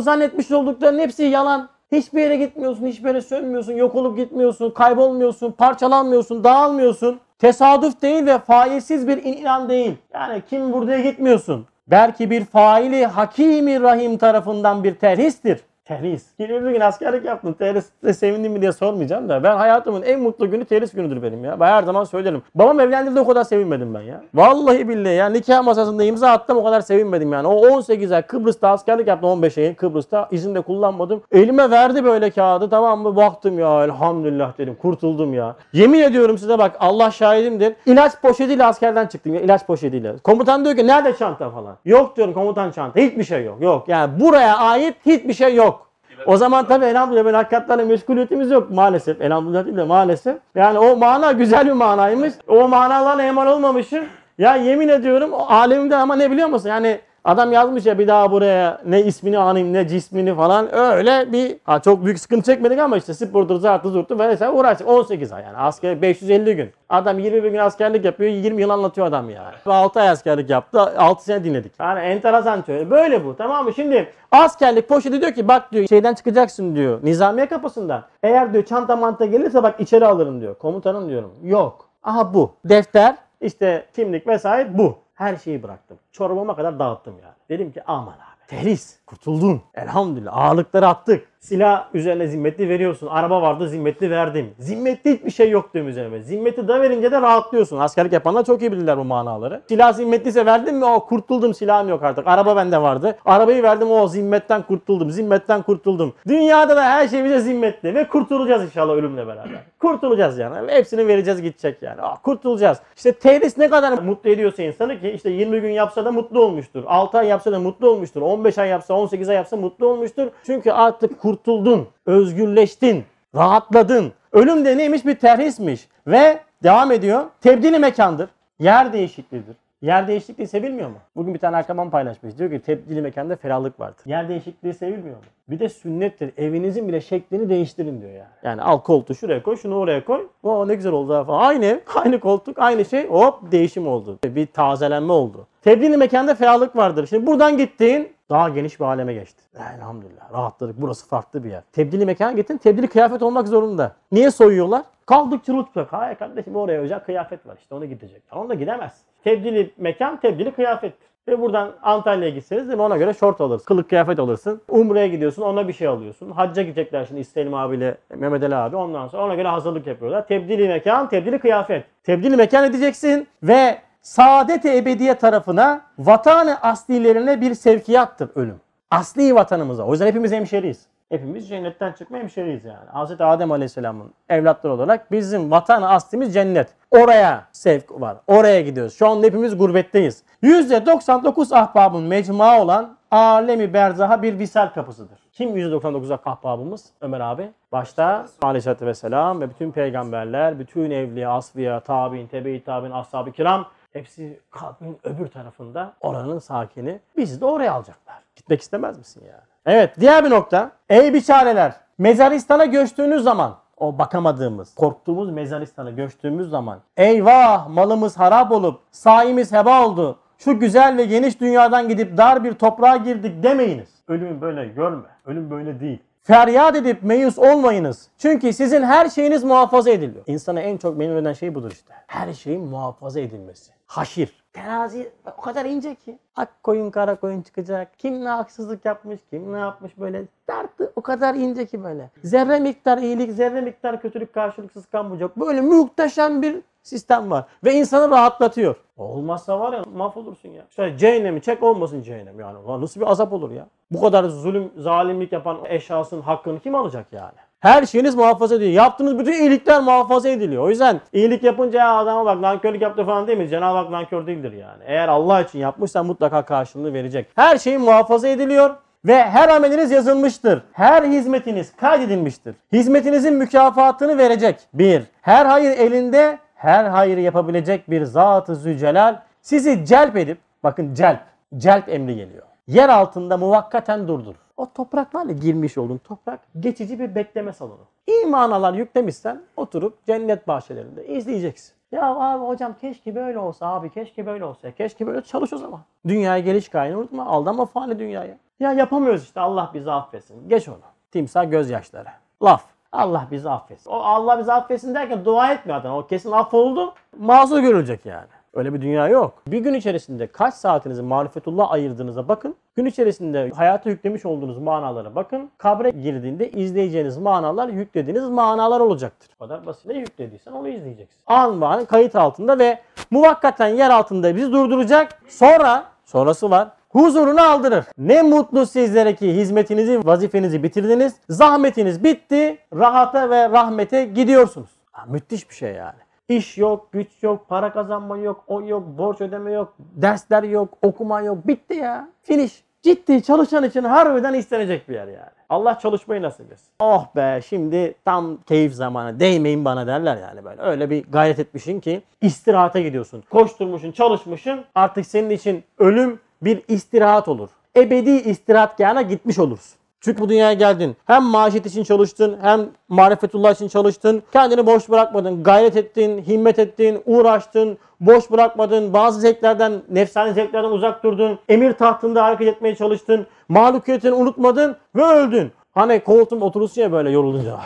zannetmiş olduklarının hepsi yalan. Hiçbir yere gitmiyorsun, hiçbir yere sönmüyorsun, yok olup gitmiyorsun, kaybolmuyorsun, parçalanmıyorsun, dağılmıyorsun. Tesadüf değil ve failsiz bir inan değil. Yani kim buraya gitmiyorsun. Belki bir faili Hakimi Rahim tarafından bir terhistir. Terhis. 21 gün askerlik yaptım. Terhis'te sevindin mi diye sormayacağım da. Ben hayatımın en mutlu günü terhis günüdür benim ya. Ben her zaman söylerim. Babam evlendiğinde o kadar sevinmedim ben ya. Vallahi billahi ya. Nikah masasında imza attım o kadar sevinmedim yani. O 18 ay Kıbrıs'ta askerlik yaptım 15 ay Kıbrıs'ta. izin de kullanmadım. Elime verdi böyle kağıdı tamam mı? Baktım ya elhamdülillah dedim. Kurtuldum ya. Yemin ediyorum size bak Allah şahidimdir. İlaç poşetiyle askerden çıktım ya. ilaç poşetiyle. Komutan diyor ki nerede çanta falan. Yok diyorum komutan çanta. Hiçbir şey yok. Yok. Yani buraya ait hiçbir şey yok. O zaman tabii elhamdülillah böyle hakikatlerle meşguliyetimiz yok maalesef. Elhamdülillah değil de maalesef. Yani o mana güzel bir manaymış. O manalarla eman olmamışım. Ya yemin ediyorum o alemde ama ne biliyor musun? Yani adam yazmış ya bir daha buraya ne ismini anayım ne cismini falan öyle bir ha çok büyük sıkıntı çekmedik ama işte spordur zartı zurttu vesaire uğraştık 18 ay yani asker 550 gün. Adam 21 gün askerlik yapıyor 20 yıl anlatıyor adam ya. 6 ay askerlik yaptı 6 sene dinledik. Yani enteresan şöyle böyle bu tamam mı? Şimdi askerlik poşeti diyor ki bak diyor şeyden çıkacaksın diyor nizamiye kapısından. Eğer diyor çanta manta gelirse bak içeri alırım diyor. Komutanım diyorum. Yok. Aha bu. Defter işte kimlik vesaire bu. Her şeyi bıraktım. Çorbama kadar dağıttım yani. Dedim ki aman abi. Terhis. Kurtuldun. Elhamdülillah. Ağırlıkları attık. Silah üzerine zimmetli veriyorsun. Araba vardı zimmetli verdim. Zimmetli hiçbir şey yok diyorum üzerime. Zimmeti de verince de rahatlıyorsun. Askerlik yapanlar çok iyi bilirler bu manaları. Silah zimmetliyse verdim mi o kurtuldum silahım yok artık. Araba bende vardı. Arabayı verdim o zimmetten kurtuldum. Zimmetten kurtuldum. Dünyada da her şey bize zimmetli ve kurtulacağız inşallah ölümle beraber. Kurtulacağız yani. Hepsini vereceğiz gidecek yani. Ah, kurtulacağız. İşte terhis ne kadar mutlu ediyorsa insanı ki işte 20 gün yapsa da mutlu olmuştur. 6 ay yapsa da mutlu olmuştur. 15 ay yapsa 18 ay yapsa mutlu olmuştur. Çünkü artık kurtuldun, özgürleştin, rahatladın. Ölüm de neymiş? Bir terhismiş. Ve devam ediyor. Tebdili mekandır. Yer değişikliğidir. Yer değişikliği sevilmiyor mu? Bugün bir tane arkadaşım paylaşmış. Diyor ki tebdili mekanda ferahlık vardır. Yer değişikliği sevilmiyor mu? Bir de sünnettir. Evinizin bile şeklini değiştirin diyor yani. Yani al koltuğu şuraya koy, şunu oraya koy. O ne güzel oldu ha falan. Aynı ev, aynı koltuk, aynı şey. Hop değişim oldu. Bir tazelenme oldu. Tebdili mekanda ferahlık vardır. Şimdi buradan gittin daha geniş bir aleme geçti. Elhamdülillah. Rahatladık. Burası farklı bir yer. Tebdili mekana gittin. Tebdili kıyafet olmak zorunda. Niye soyuyorlar? Kaldık çırılçıplak. Hayır kardeşim oraya özel kıyafet var. İşte onu gidecek. Onu da gidemez. Tebdili mekan, tebdili kıyafettir. Ve buradan Antalya'ya gitseniz değil ona göre şort alırsın. Kılık kıyafet alırsın. Umre'ye gidiyorsun ona bir şey alıyorsun. Hacca gidecekler şimdi İstelim abiyle Mehmet Ali abi. Ondan sonra ona göre hazırlık yapıyorlar. Tebdili mekan, tebdili kıyafet. Tebdili mekan edeceksin ve saadet-i ebediye tarafına vatanı aslilerine bir sevkiyattır ölüm. Asli vatanımıza. O yüzden hepimiz hemşeriyiz. Hepimiz cennetten çıkma hemşeriyiz yani. Hz. Adem Aleyhisselam'ın evlatları olarak bizim vatan aslimiz cennet. Oraya sevk var. Oraya gidiyoruz. Şu anda hepimiz gurbetteyiz. %99 ahbabın mecmua olan alemi berzaha bir visal kapısıdır. Kim %99 ahbabımız? Ömer abi. Başta Aleyhisselatü Vesselam ve bütün peygamberler, bütün evliya, asfiya, tabi'in, tebe-i tabi'in, ashab-ı kiram hepsi kalbin öbür tarafında oranın sakini. Bizi de oraya alacaklar. Gitmek istemez misin yani? Evet diğer bir nokta. Ey biçareler mezaristana göçtüğünüz zaman o bakamadığımız, korktuğumuz mezaristana göçtüğümüz zaman eyvah malımız harap olup sayimiz heba oldu. Şu güzel ve geniş dünyadan gidip dar bir toprağa girdik demeyiniz. Ölümü böyle görme. Ölüm böyle değil. Feryat edip meyus olmayınız. Çünkü sizin her şeyiniz muhafaza ediliyor. İnsana en çok memnun eden şey budur işte. Her şeyin muhafaza edilmesi. Haşir. Terazi o kadar ince ki. Ak koyun kara koyun çıkacak. Kim ne haksızlık yapmış, kim ne yapmış böyle yarattığı o kadar ince ki böyle. Zerre miktar iyilik, zerre miktar kötülük karşılıksız kalmayacak. Böyle muhteşem bir sistem var. Ve insanı rahatlatıyor. Olmazsa var ya mahvolursun ya. İşte cehennemi çek olmasın cehennem yani. Nasıl bir azap olur ya? Bu kadar zulüm, zalimlik yapan eşyasının hakkını kim alacak yani? Her şeyiniz muhafaza ediliyor. Yaptığınız bütün iyilikler muhafaza ediliyor. O yüzden iyilik yapınca ya adama bak nankörlük yaptı falan değil mi? Cenab-ı Hak nankör değildir yani. Eğer Allah için yapmışsan mutlaka karşılığını verecek. Her şey muhafaza ediliyor ve her ameliniz yazılmıştır. Her hizmetiniz kaydedilmiştir. Hizmetinizin mükafatını verecek. Bir, her hayır elinde her hayrı yapabilecek bir Zat-ı Zülcelal sizi celp edip, bakın celp, celp emri geliyor. Yer altında muvakkaten durdur. O toprak var ya girmiş olduğun toprak geçici bir bekleme salonu. İyi manalar yüklemişsen oturup cennet bahçelerinde izleyeceksin. Ya abi hocam keşke böyle olsa abi keşke böyle olsa. Keşke böyle çalış o zaman. Dünyaya geliş gayeni unutma. Aldanma fani dünyaya. Ya yapamıyoruz işte Allah bizi affetsin. Geç onu. Timsah gözyaşları. Laf. Allah bizi affetsin. O Allah bizi affetsin derken dua etmiyor adam. O kesin affoldu. Mazur görülecek yani. Öyle bir dünya yok. Bir gün içerisinde kaç saatinizi marifetullah ayırdığınıza bakın. Gün içerisinde hayata yüklemiş olduğunuz manalara bakın. Kabre girdiğinde izleyeceğiniz manalar yüklediğiniz manalar olacaktır. Bu kadar basit. Ne yüklediysen onu izleyeceksin. An kayıt altında ve muvakkaten yer altında bizi durduracak. Sonra, sonrası var huzurunu aldırır. Ne mutlu sizlere ki hizmetinizi, vazifenizi bitirdiniz. Zahmetiniz bitti. Rahata ve rahmete gidiyorsunuz. Ha, müthiş bir şey yani. İş yok, güç yok, para kazanma yok, o yok, borç ödeme yok, dersler yok, okuma yok. Bitti ya. Finish. Ciddi çalışan için harbiden istenecek bir yer yani. Allah çalışmayı nasip etsin. Oh be şimdi tam keyif zamanı değmeyin bana derler yani böyle. Öyle bir gayret etmişsin ki istirahate gidiyorsun. Koşturmuşsun, çalışmışsın. Artık senin için ölüm bir istirahat olur. Ebedi istirahatgahına gitmiş olursun. Çünkü bu dünyaya geldin. Hem maaşet için çalıştın, hem marifetullah için çalıştın. Kendini boş bırakmadın, gayret ettin, himmet ettin, uğraştın, boş bırakmadın. Bazı zevklerden, nefsani zevklerden uzak durdun. Emir tahtında hareket etmeye çalıştın. Mahlukiyetini unutmadın ve öldün. Hani koltuğum oturursun ya böyle yorulunca.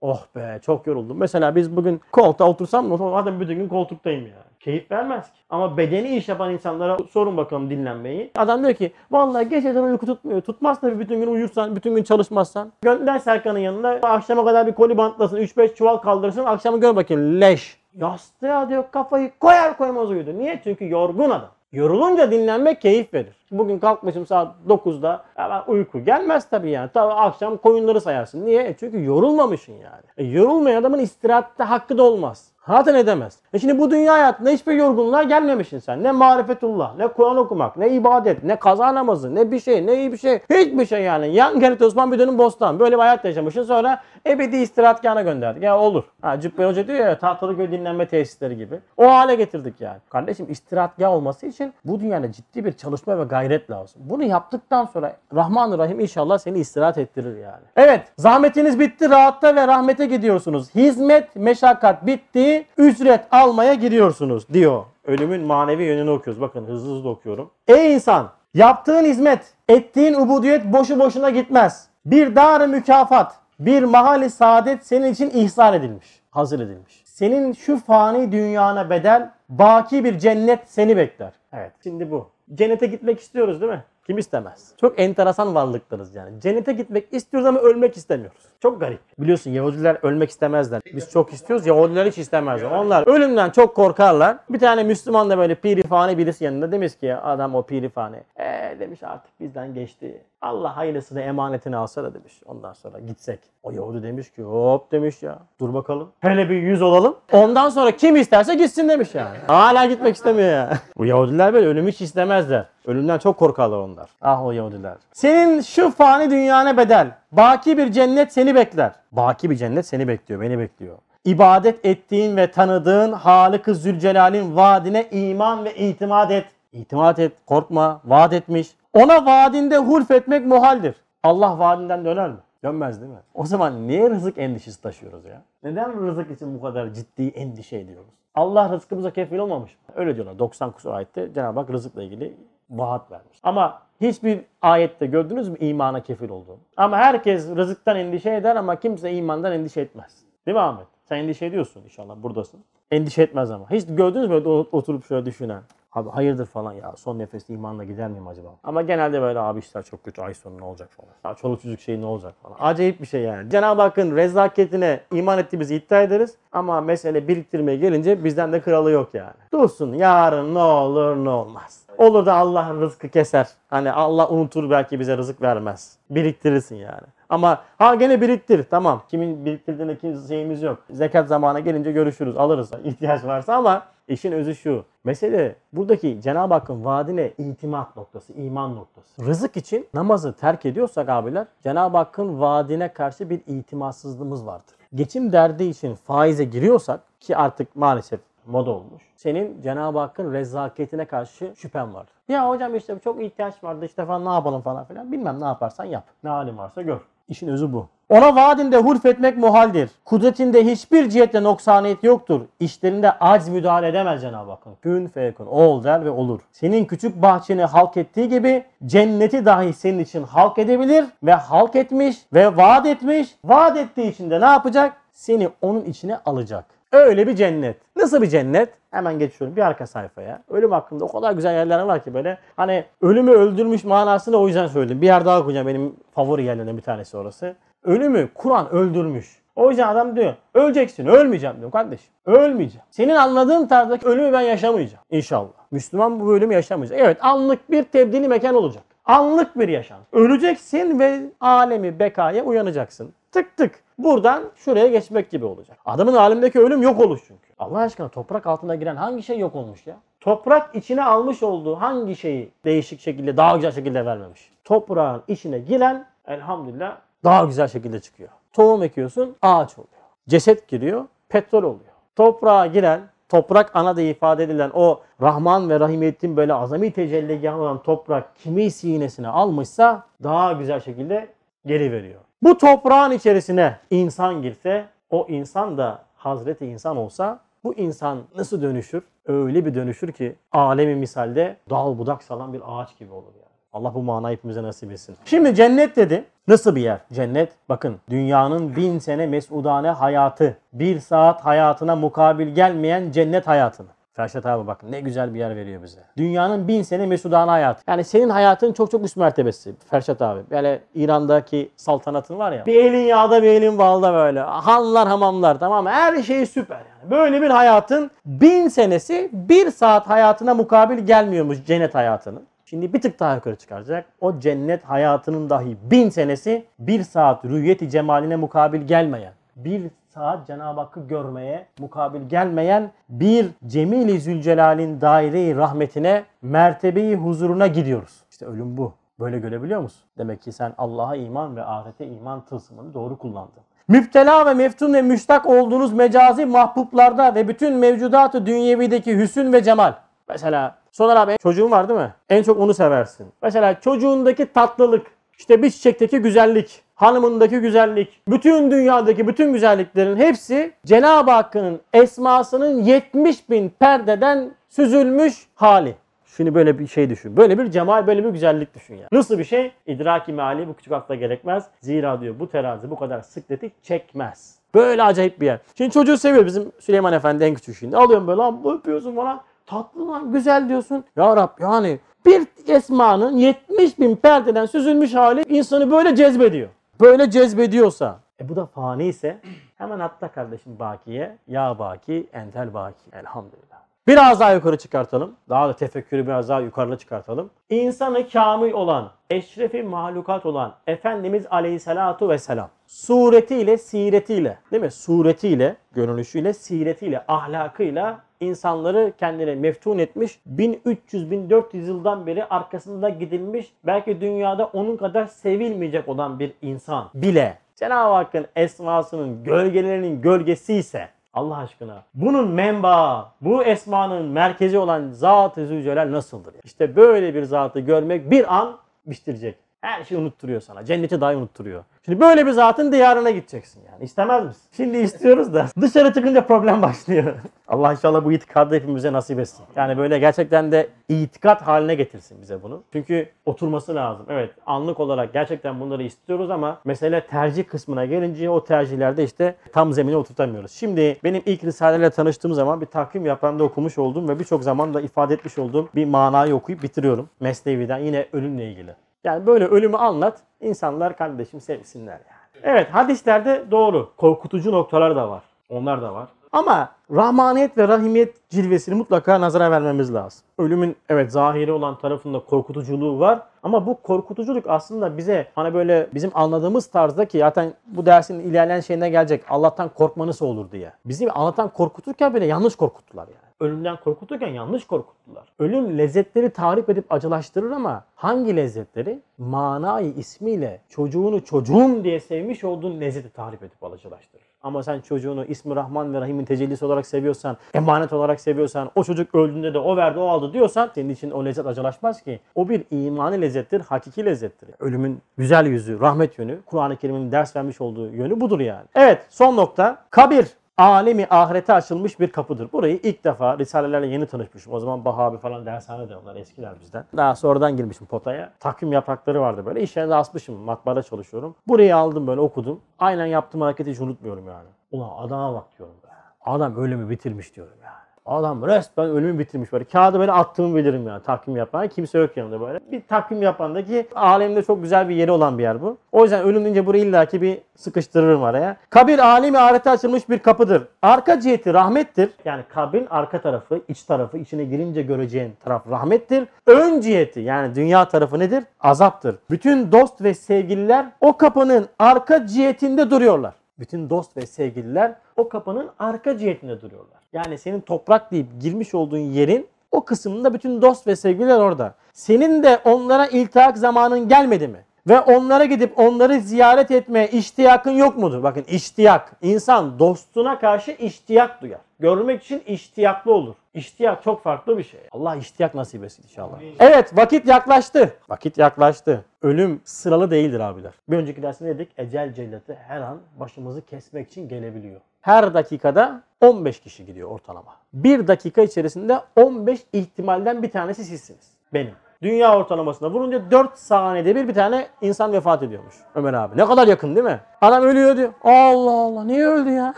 Oh be çok yoruldum. Mesela biz bugün koltuğa otursam zaten bütün gün koltuktayım yani. Keyif vermez ki. Ama bedeni iş yapan insanlara sorun bakalım dinlenmeyi. Adam diyor ki vallahi geceden uyku tutmuyor. Tutmaz tabii bütün gün uyursan, bütün gün çalışmazsan. Gönder Serkan'ın yanına akşama kadar bir koli bantlasın, 3-5 çuval kaldırsın. Akşamı gör bakayım leş. Yastığa diyor kafayı koyar koymaz uyudu. Niye? Çünkü yorgun adam. Yorulunca dinlenmek keyif verir. Bugün kalkmışım saat 9'da. Hemen uyku gelmez tabii yani. Tabii akşam koyunları sayarsın. Niye? E çünkü yorulmamışsın yani. E yorulmayan adamın istirahatte hakkı da olmaz. Zaten edemez. E şimdi bu dünya hayatında hiçbir yorgunluğa gelmemişsin sen. Ne marifetullah, ne Kur'an okumak, ne ibadet, ne kaza namazı, ne bir şey, ne iyi bir şey. Hiçbir şey yani. Yan Gerrit Osman bir dönüm bostan. Böyle bir hayat yaşamışsın sonra ebedi istirahatgahına gönderdik. Ya olur. Ha, Cübbeli Hoca diyor ya Tahtalıköy dinlenme tesisleri gibi. O hale getirdik yani. Kardeşim istirahatgah olması için bu dünyada ciddi bir çalışma ve gayret lazım. Bunu yaptıktan sonra Rahman Rahim inşallah seni istirahat ettirir yani. Evet zahmetiniz bitti rahatta ve rahmete gidiyorsunuz. Hizmet, meşakkat bitti. Ücret almaya giriyorsunuz diyor. Ölümün manevi yönünü okuyoruz. Bakın hızlı hızlı okuyorum. Ey insan yaptığın hizmet, ettiğin ubudiyet boşu boşuna gitmez. Bir dar mükafat, bir mahali saadet senin için ihsan edilmiş, hazır edilmiş. Senin şu fani dünyana bedel baki bir cennet seni bekler. Evet şimdi bu. Cennete gitmek istiyoruz değil mi? Kim istemez? Çok enteresan varlıklarız yani. Cennete gitmek istiyoruz ama ölmek istemiyoruz. Çok garip. Biliyorsun Yahudiler ölmek istemezler. Biz çok istiyoruz. Yahudiler hiç istemezler. Onlar ölümden çok korkarlar. Bir tane Müslüman da böyle pirifani birisi yanında demiş ki adam o pirifani. Eee demiş artık bizden geçti. Allah hayırlısını emanetini alsa da demiş. Ondan sonra gitsek. O Yahudi demiş ki hop demiş ya. Dur bakalım. Hele bir yüz olalım. Ondan sonra kim isterse gitsin demiş yani. Hala gitmek istemiyor ya. Bu Yahudiler böyle ölümü hiç istemezler. Ölümden çok korkarlar onlar. Ah o Yahudiler. Senin şu fani dünyana bedel. Baki bir cennet seni bekler. Baki bir cennet seni bekliyor, beni bekliyor. İbadet ettiğin ve tanıdığın Halık-ı Zülcelal'in vaadine iman ve itimat et. İtimat et, korkma, vaat etmiş. Ona vaadinde hulf etmek muhaldir. Allah vaadinden döner mi? Dönmez değil mi? O zaman niye rızık endişesi taşıyoruz ya? Neden rızık için bu kadar ciddi endişe ediyoruz? Allah rızkımıza kefil olmamış mı? Öyle diyorlar 90 kusur ayette Cenab-ı Hak rızıkla ilgili vaat vermiş. Ama hiçbir ayette gördünüz mü imana kefil olduğunu? Ama herkes rızıktan endişe eder ama kimse imandan endişe etmez. Değil mi Ahmet? Sen endişe ediyorsun inşallah buradasın. Endişe etmez ama. Hiç gördünüz mü oturup şöyle düşünen? Abi hayırdır falan ya son nefeste imanla gider miyim acaba? Ama genelde böyle abi işler çok kötü ay sonu ne olacak falan. Ya çoluk çocuk şey ne olacak falan. Acayip bir şey yani. Cenab-ı Hakk'ın rezaketine iman ettiğimizi iddia ederiz. Ama mesele biriktirmeye gelince bizden de kralı yok yani. Dursun yarın ne olur ne olmaz. Olur da Allah'ın rızkı keser. Hani Allah unutur belki bize rızık vermez. Biriktirirsin yani. Ama ha gene biriktir tamam. Kimin biriktirdiğine kimse şeyimiz yok. Zekat zamanı gelince görüşürüz alırız ihtiyaç varsa ama işin özü şu. Mesele buradaki Cenab-ı Hakk'ın vaadine itimat noktası, iman noktası. Rızık için namazı terk ediyorsak abiler Cenab-ı Hakk'ın vaadine karşı bir itimatsızlığımız vardır. Geçim derdi için faize giriyorsak ki artık maalesef moda olmuş. Senin Cenab-ı Hakk'ın rezaketine karşı şüphen var. Ya hocam işte çok ihtiyaç vardı işte falan ne yapalım falan filan. Bilmem ne yaparsan yap. Ne halin varsa gör. İşin özü bu. Ona vaadinde hulfetmek muhaldir. Kudretinde hiçbir cihetle noksaniyet yoktur. İşlerinde acz müdahale edemez Cenab-ı Hakk'ın. Kün feyekun. Ol der ve olur. Senin küçük bahçeni halk ettiği gibi cenneti dahi senin için halk edebilir ve halk etmiş ve vaat etmiş. Vaat ettiği için de ne yapacak? Seni onun içine alacak. Öyle bir cennet. Nasıl bir cennet? Hemen geçiyorum bir arka sayfaya. Ölüm hakkında o kadar güzel yerler var ki böyle. Hani ölümü öldürmüş manasını o yüzden söyledim. Bir yer daha okuyacağım benim favori yerlerinden bir tanesi orası. Ölümü Kur'an öldürmüş. O yüzden adam diyor öleceksin ölmeyeceğim diyor kardeşim. Ölmeyeceğim. Senin anladığın tarzdaki ölümü ben yaşamayacağım inşallah. Müslüman bu ölümü yaşamayacak. Evet anlık bir tebdili mekan olacak. Anlık bir yaşam. Öleceksin ve alemi bekaya uyanacaksın. Tık tık. Buradan şuraya geçmek gibi olacak. Adamın alemdeki ölüm yok oluş çünkü. Allah aşkına toprak altına giren hangi şey yok olmuş ya? Toprak içine almış olduğu hangi şeyi değişik şekilde daha güzel şekilde vermemiş? Toprağın içine giren elhamdülillah daha güzel şekilde çıkıyor. Tohum ekiyorsun ağaç oluyor. Ceset giriyor petrol oluyor. Toprağa giren toprak ana diye ifade edilen o Rahman ve Rahimiyetin böyle azami tecelligahı olan toprak kimi sinesine almışsa daha güzel şekilde geri veriyor. Bu toprağın içerisine insan girse o insan da Hazreti insan olsa bu insan nasıl dönüşür? Öyle bir dönüşür ki alemi misalde dal budak salan bir ağaç gibi olur yani. Allah bu manayı hepimize nasip etsin. Şimdi cennet dedi. Nasıl bir yer? Cennet bakın dünyanın bin sene mesudane hayatı bir saat hayatına mukabil gelmeyen cennet hayatını. Ferşat abi bakın ne güzel bir yer veriyor bize. Dünyanın bin sene mesudane hayatı. Yani senin hayatın çok çok üst mertebesi Ferşat abi. Böyle İran'daki saltanatın var ya. Bir elin yağda bir elin balda böyle. Hanlar hamamlar tamam mı? Her şey süper yani. Böyle bir hayatın bin senesi bir saat hayatına mukabil gelmiyormuş cennet hayatının. Şimdi bir tık daha yukarı çıkaracak. O cennet hayatının dahi bin senesi bir saat rüyeti cemaline mukabil gelmeyen, bir saat Cenab-ı Hakk'ı görmeye mukabil gelmeyen bir Cemil-i Zülcelal'in daire-i rahmetine, mertebeyi huzuruna gidiyoruz. İşte ölüm bu. Böyle görebiliyor musun? Demek ki sen Allah'a iman ve ahirete iman tılsımını doğru kullandın. Müptela ve meftun ve müştak olduğunuz mecazi mahbuplarda ve bütün mevcudatı dünyevideki hüsün ve cemal. Mesela Soner abi çocuğun var değil mi? En çok onu seversin. Mesela çocuğundaki tatlılık, işte bir çiçekteki güzellik, hanımındaki güzellik, bütün dünyadaki bütün güzelliklerin hepsi Cenab-ı Hakk'ın esmasının 70 bin perdeden süzülmüş hali. Şimdi böyle bir şey düşün. Böyle bir cemal, böyle bir güzellik düşün ya. Nasıl bir şey? İdraki meali bu küçük akla gerekmez. Zira diyor bu terazi bu kadar sıkleti çekmez. Böyle acayip bir yer. Şimdi çocuğu seviyor bizim Süleyman Efendi en küçük şimdi. Alıyorum böyle lan öpüyorsun falan. Tatlı lan güzel diyorsun. Ya Rab yani bir esmanın 70 bin perdeden süzülmüş hali insanı böyle cezbediyor. Böyle cezbediyorsa e bu da fani ise hemen atla kardeşim bakiye. Ya baki entel baki. Elhamdülillah. Biraz daha yukarı çıkartalım. Daha da tefekkürü biraz daha yukarıda çıkartalım. İnsanı kamil olan, eşrefi mahlukat olan Efendimiz Aleyhisselatu Vesselam suretiyle, siretiyle değil mi? Suretiyle, görünüşüyle, siretiyle, ahlakıyla insanları kendine meftun etmiş. 1300-1400 yıldan beri arkasında gidilmiş. Belki dünyada onun kadar sevilmeyecek olan bir insan bile Cenab-ı Hakk'ın esmasının gölgelerinin gölgesi ise Allah aşkına bunun menba, bu esmanın merkezi olan Zat-ı Zülcelal nasıldır? İşte böyle bir zatı görmek bir an bitirecek. Her şeyi unutturuyor sana. Cenneti dahi unutturuyor. Şimdi böyle bir zatın diyarına gideceksin yani. İstemez misin? Şimdi istiyoruz da dışarı çıkınca problem başlıyor. Allah inşallah bu itikadı hepimize nasip etsin. Yani böyle gerçekten de itikat haline getirsin bize bunu. Çünkü oturması lazım. Evet anlık olarak gerçekten bunları istiyoruz ama mesele tercih kısmına gelince o tercihlerde işte tam zemine oturtamıyoruz. Şimdi benim ilk Risale'yle tanıştığım zaman bir takvim yaprağında okumuş olduğum ve birçok zaman da ifade etmiş olduğum bir manayı okuyup bitiriyorum. Mesnevi'den yine ölümle ilgili. Yani böyle ölümü anlat, insanlar kardeşim sevsinler yani. Evet hadislerde doğru. Korkutucu noktalar da var. Onlar da var. Ama rahmaniyet ve rahimiyet cilvesini mutlaka nazara vermemiz lazım. Ölümün evet zahiri olan tarafında korkutuculuğu var ama bu korkutuculuk aslında bize hani böyle bizim anladığımız tarzda ki zaten bu dersin ilerleyen şeyine gelecek Allah'tan korkma nasıl olur diye. Bizi Allah'tan korkuturken bile yanlış korkuttular yani. Ölümden korkuturken yanlış korkuttular. Ölüm lezzetleri tarif edip acılaştırır ama hangi lezzetleri? Manayı ismiyle çocuğunu çocuğum diye sevmiş olduğun lezzeti tarif edip acılaştırır. Ama sen çocuğunu ismi Rahman ve Rahim'in tecellisi olarak seviyorsan, emanet olarak seviyorsan, o çocuk öldüğünde de o verdi o aldı diyorsan senin için o lezzet acılaşmaz ki. O bir imani lezzettir, hakiki lezzettir. Ölümün güzel yüzü, rahmet yönü, Kur'an-ı Kerim'in ders vermiş olduğu yönü budur yani. Evet son nokta kabir alemi ahirete açılmış bir kapıdır. Burayı ilk defa Risalelerle yeni tanışmışım. O zaman Bahabi falan dershanede onlar eskiler bizden. Daha sonradan girmişim potaya. Takvim yaprakları vardı böyle. İş yerinde asmışım. Matbaada çalışıyorum. Burayı aldım böyle okudum. Aynen yaptığım hareketi hiç unutmuyorum yani. Ulan adama bak diyorum be. Adam ölümü bitirmiş diyorum yani. Adam resmen ölümü bitirmiş böyle. Kağıdı böyle attığımı bilirim yani takvim yapan. Kimse yok yanında böyle. Bir takvim yapandaki alemde çok güzel bir yeri olan bir yer bu. O yüzden ölüm deyince burayı illaki bir sıkıştırırım araya. Kabir alemi ahirete açılmış bir kapıdır. Arka ciheti rahmettir. Yani kabrin arka tarafı, iç tarafı, içine girince göreceğin taraf rahmettir. Ön ciheti yani dünya tarafı nedir? Azaptır. Bütün dost ve sevgililer o kapının arka cihetinde duruyorlar. Bütün dost ve sevgililer o kapının arka cihetinde duruyorlar. Yani senin toprak deyip girmiş olduğun yerin o kısmında bütün dost ve sevgililer orada. Senin de onlara iltihak zamanın gelmedi mi? Ve onlara gidip onları ziyaret etmeye iştiyakın yok mudur? Bakın iştiyak. İnsan dostuna karşı iştiyak duyar. Görmek için iştiyaklı olur. İştiyak çok farklı bir şey. Allah iştiyak nasip etsin inşallah. Evet vakit yaklaştı. Vakit yaklaştı. Ölüm sıralı değildir abiler. Bir önceki derste dedik? Ecel cellatı her an başımızı kesmek için gelebiliyor. Her dakikada 15 kişi gidiyor ortalama. Bir dakika içerisinde 15 ihtimalden bir tanesi sizsiniz. Benim. Dünya ortalamasına vurunca 4 saniyede bir bir tane insan vefat ediyormuş Ömer abi. Ne kadar yakın değil mi? Adam ölüyor diyor. Allah Allah niye öldü ya?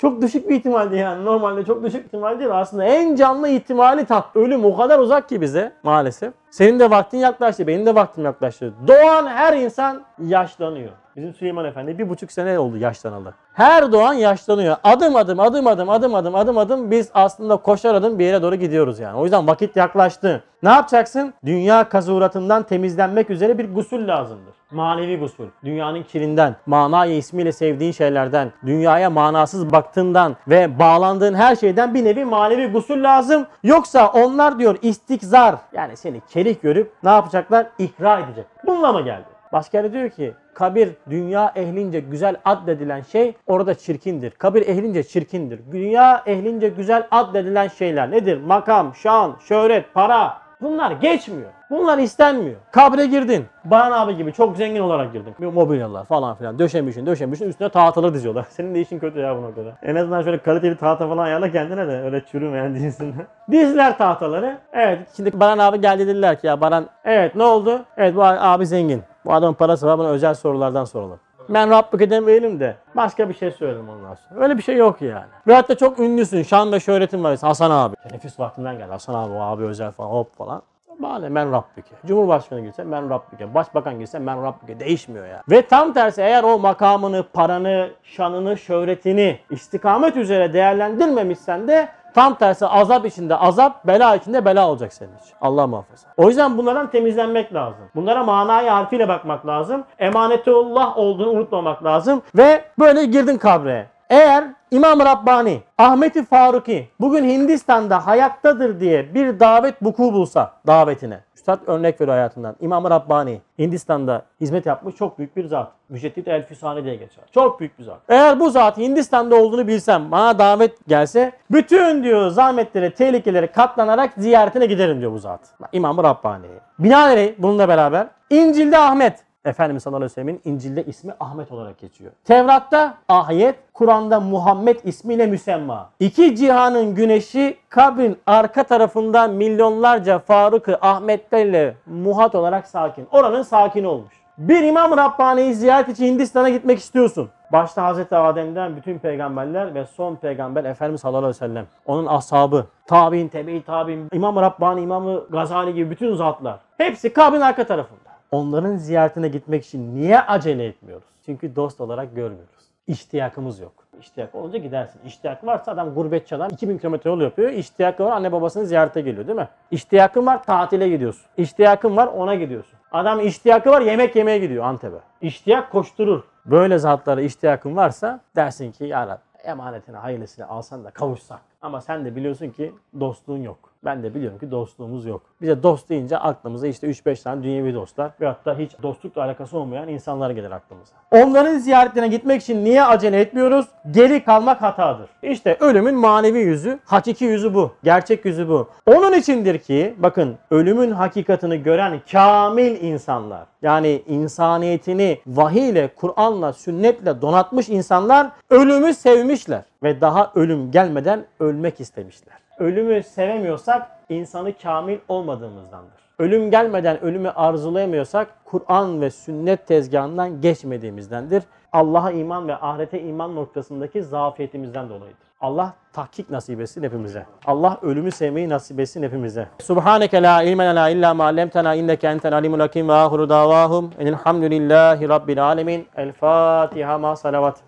Çok düşük bir ihtimaldi yani. Normalde çok düşük ihtimal değil. Aslında en canlı ihtimali tat. Ölüm o kadar uzak ki bize maalesef. Senin de vaktin yaklaştı. Benim de vaktim yaklaştı. Doğan her insan yaşlanıyor. Bizim Süleyman Efendi bir buçuk sene oldu yaşlanalı. Her doğan yaşlanıyor. Adım adım adım adım adım adım adım adım biz aslında koşar adım bir yere doğru gidiyoruz yani. O yüzden vakit yaklaştı. Ne yapacaksın? Dünya kazuratından temizlenmek üzere bir gusül lazımdır. Manevi gusül. Dünyanın kirinden, manayı ismiyle sevdiğin şeylerden, dünyaya manasız baktığından ve bağlandığın her şeyden bir nevi manevi gusül lazım. Yoksa onlar diyor istikzar yani seni kerih görüp ne yapacaklar? İhra edecek. Bununla mı geldi? Başka yerde diyor ki kabir dünya ehlince güzel addedilen şey orada çirkindir. Kabir ehlince çirkindir. Dünya ehlince güzel addedilen şeyler nedir? Makam, şan, şöhret, para. Bunlar geçmiyor. Bunlar istenmiyor. Kabre girdin. Baran abi gibi çok zengin olarak girdin. Bir mobilyalar falan filan döşemişsin döşemişsin üstüne tahtaları diziyorlar. Senin de işin kötü ya bu noktada. En azından şöyle kaliteli tahta falan ayarla kendine de öyle çürümeyen değilsin. Dizler tahtaları. Evet şimdi Baran abi geldi dediler ki ya Baran evet ne oldu? Evet bu abi zengin. Bu adamın parası var bana özel sorulardan soralım. Ben Rabbike demeyelim de başka bir şey söyledim ondan sonra. Öyle bir şey yok yani. Ve hatta çok ünlüsün. Şan ve şöhretin var. Hasan abi. Teneffüs vaktinden geldi. Hasan abi, o abi özel falan hop falan. Bana ben Rabbike. Cumhurbaşkanı girse ben Rabbike. Başbakan girse ben Rabbike. Değişmiyor ya. Ve tam tersi eğer o makamını, paranı, şanını, şöhretini istikamet üzere değerlendirmemişsen de Tam tersi azap içinde azap, bela içinde bela olacak senin için. Allah muhafaza. O yüzden bunlardan temizlenmek lazım. Bunlara manayı harfiyle bakmak lazım. Emanetullah olduğunu unutmamak lazım. Ve böyle girdin kabre. Eğer İmam Rabbani, Ahmeti Faruki bugün Hindistan'da hayattadır diye bir davet buku bulsa davetine. Üstad örnek veriyor hayatından. İmam Rabbani Hindistan'da hizmet yapmış çok büyük bir zat. Müceddit El Füsani diye geçer. Çok büyük bir zat. Eğer bu zat Hindistan'da olduğunu bilsem bana davet gelse bütün diyor zahmetlere, tehlikelere katlanarak ziyaretine giderim diyor bu zat. İmam Rabbani. Binaenaleyh bununla beraber İncil'de Ahmet Efendimiz sallallahu aleyhi ve sellemin İncil'de ismi Ahmet olarak geçiyor. Tevrat'ta ayet, Kur'an'da Muhammed ismiyle müsemma. İki cihanın güneşi kabrin arka tarafında milyonlarca Faruk-ı Ahmetlerle muhat olarak sakin. Oranın sakini olmuş. Bir İmam Rabbani'yi ziyaret için Hindistan'a gitmek istiyorsun. Başta Hazreti Adem'den bütün peygamberler ve son peygamber Efendimiz sallallahu aleyhi ve sellem. Onun ashabı, tabi'in, tebe-i tabi'in, İmam Rabbani, İmam Gazali gibi bütün zatlar. Hepsi kabrin arka tarafında. Onların ziyaretine gitmek için niye acele etmiyoruz? Çünkü dost olarak görmüyoruz. İştiyakımız yok. İştiyak olunca gidersin. İştiyak varsa adam gurbetçi adam 2000 kilometre yol yapıyor. İştiyakı var anne babasını ziyarete geliyor değil mi? İştiyakın var tatile gidiyorsun. İştiyakın var ona gidiyorsun. Adam iştiyakı var yemek yemeye gidiyor Antep'e. İştiyak koşturur. Böyle zatlara iştiyakın varsa dersin ki ya Rabbi emanetine hayırlısıyla alsan da kavuşsak. Ama sen de biliyorsun ki dostluğun yok. Ben de biliyorum ki dostluğumuz yok. Bize dost deyince aklımıza işte 3-5 tane dünyevi dostlar ve hatta hiç dostlukla alakası olmayan insanlar gelir aklımıza. Onların ziyaretine gitmek için niye acele etmiyoruz? Geri kalmak hatadır. İşte ölümün manevi yüzü, hakiki yüzü bu. Gerçek yüzü bu. Onun içindir ki bakın ölümün hakikatini gören kamil insanlar yani insaniyetini vahiy ile, Kur'an'la, sünnetle donatmış insanlar ölümü sevmişler ve daha ölüm gelmeden ölmek istemişler. Ölümü sevemiyorsak insanı kamil olmadığımızdandır. Ölüm gelmeden ölümü arzulayamıyorsak Kur'an ve sünnet tezgahından geçmediğimizdendir. Allah'a iman ve ahirete iman noktasındaki zafiyetimizden dolayıdır. Allah tahkik nasip etsin hepimize. Allah ölümü sevmeyi nasip etsin hepimize. Subhaneke la ilme lena illa ma allamtena inneke entel alimul hakim ve ahiru davahum enilhamdülillahi rabbil alemin. El Fatiha ma salavat.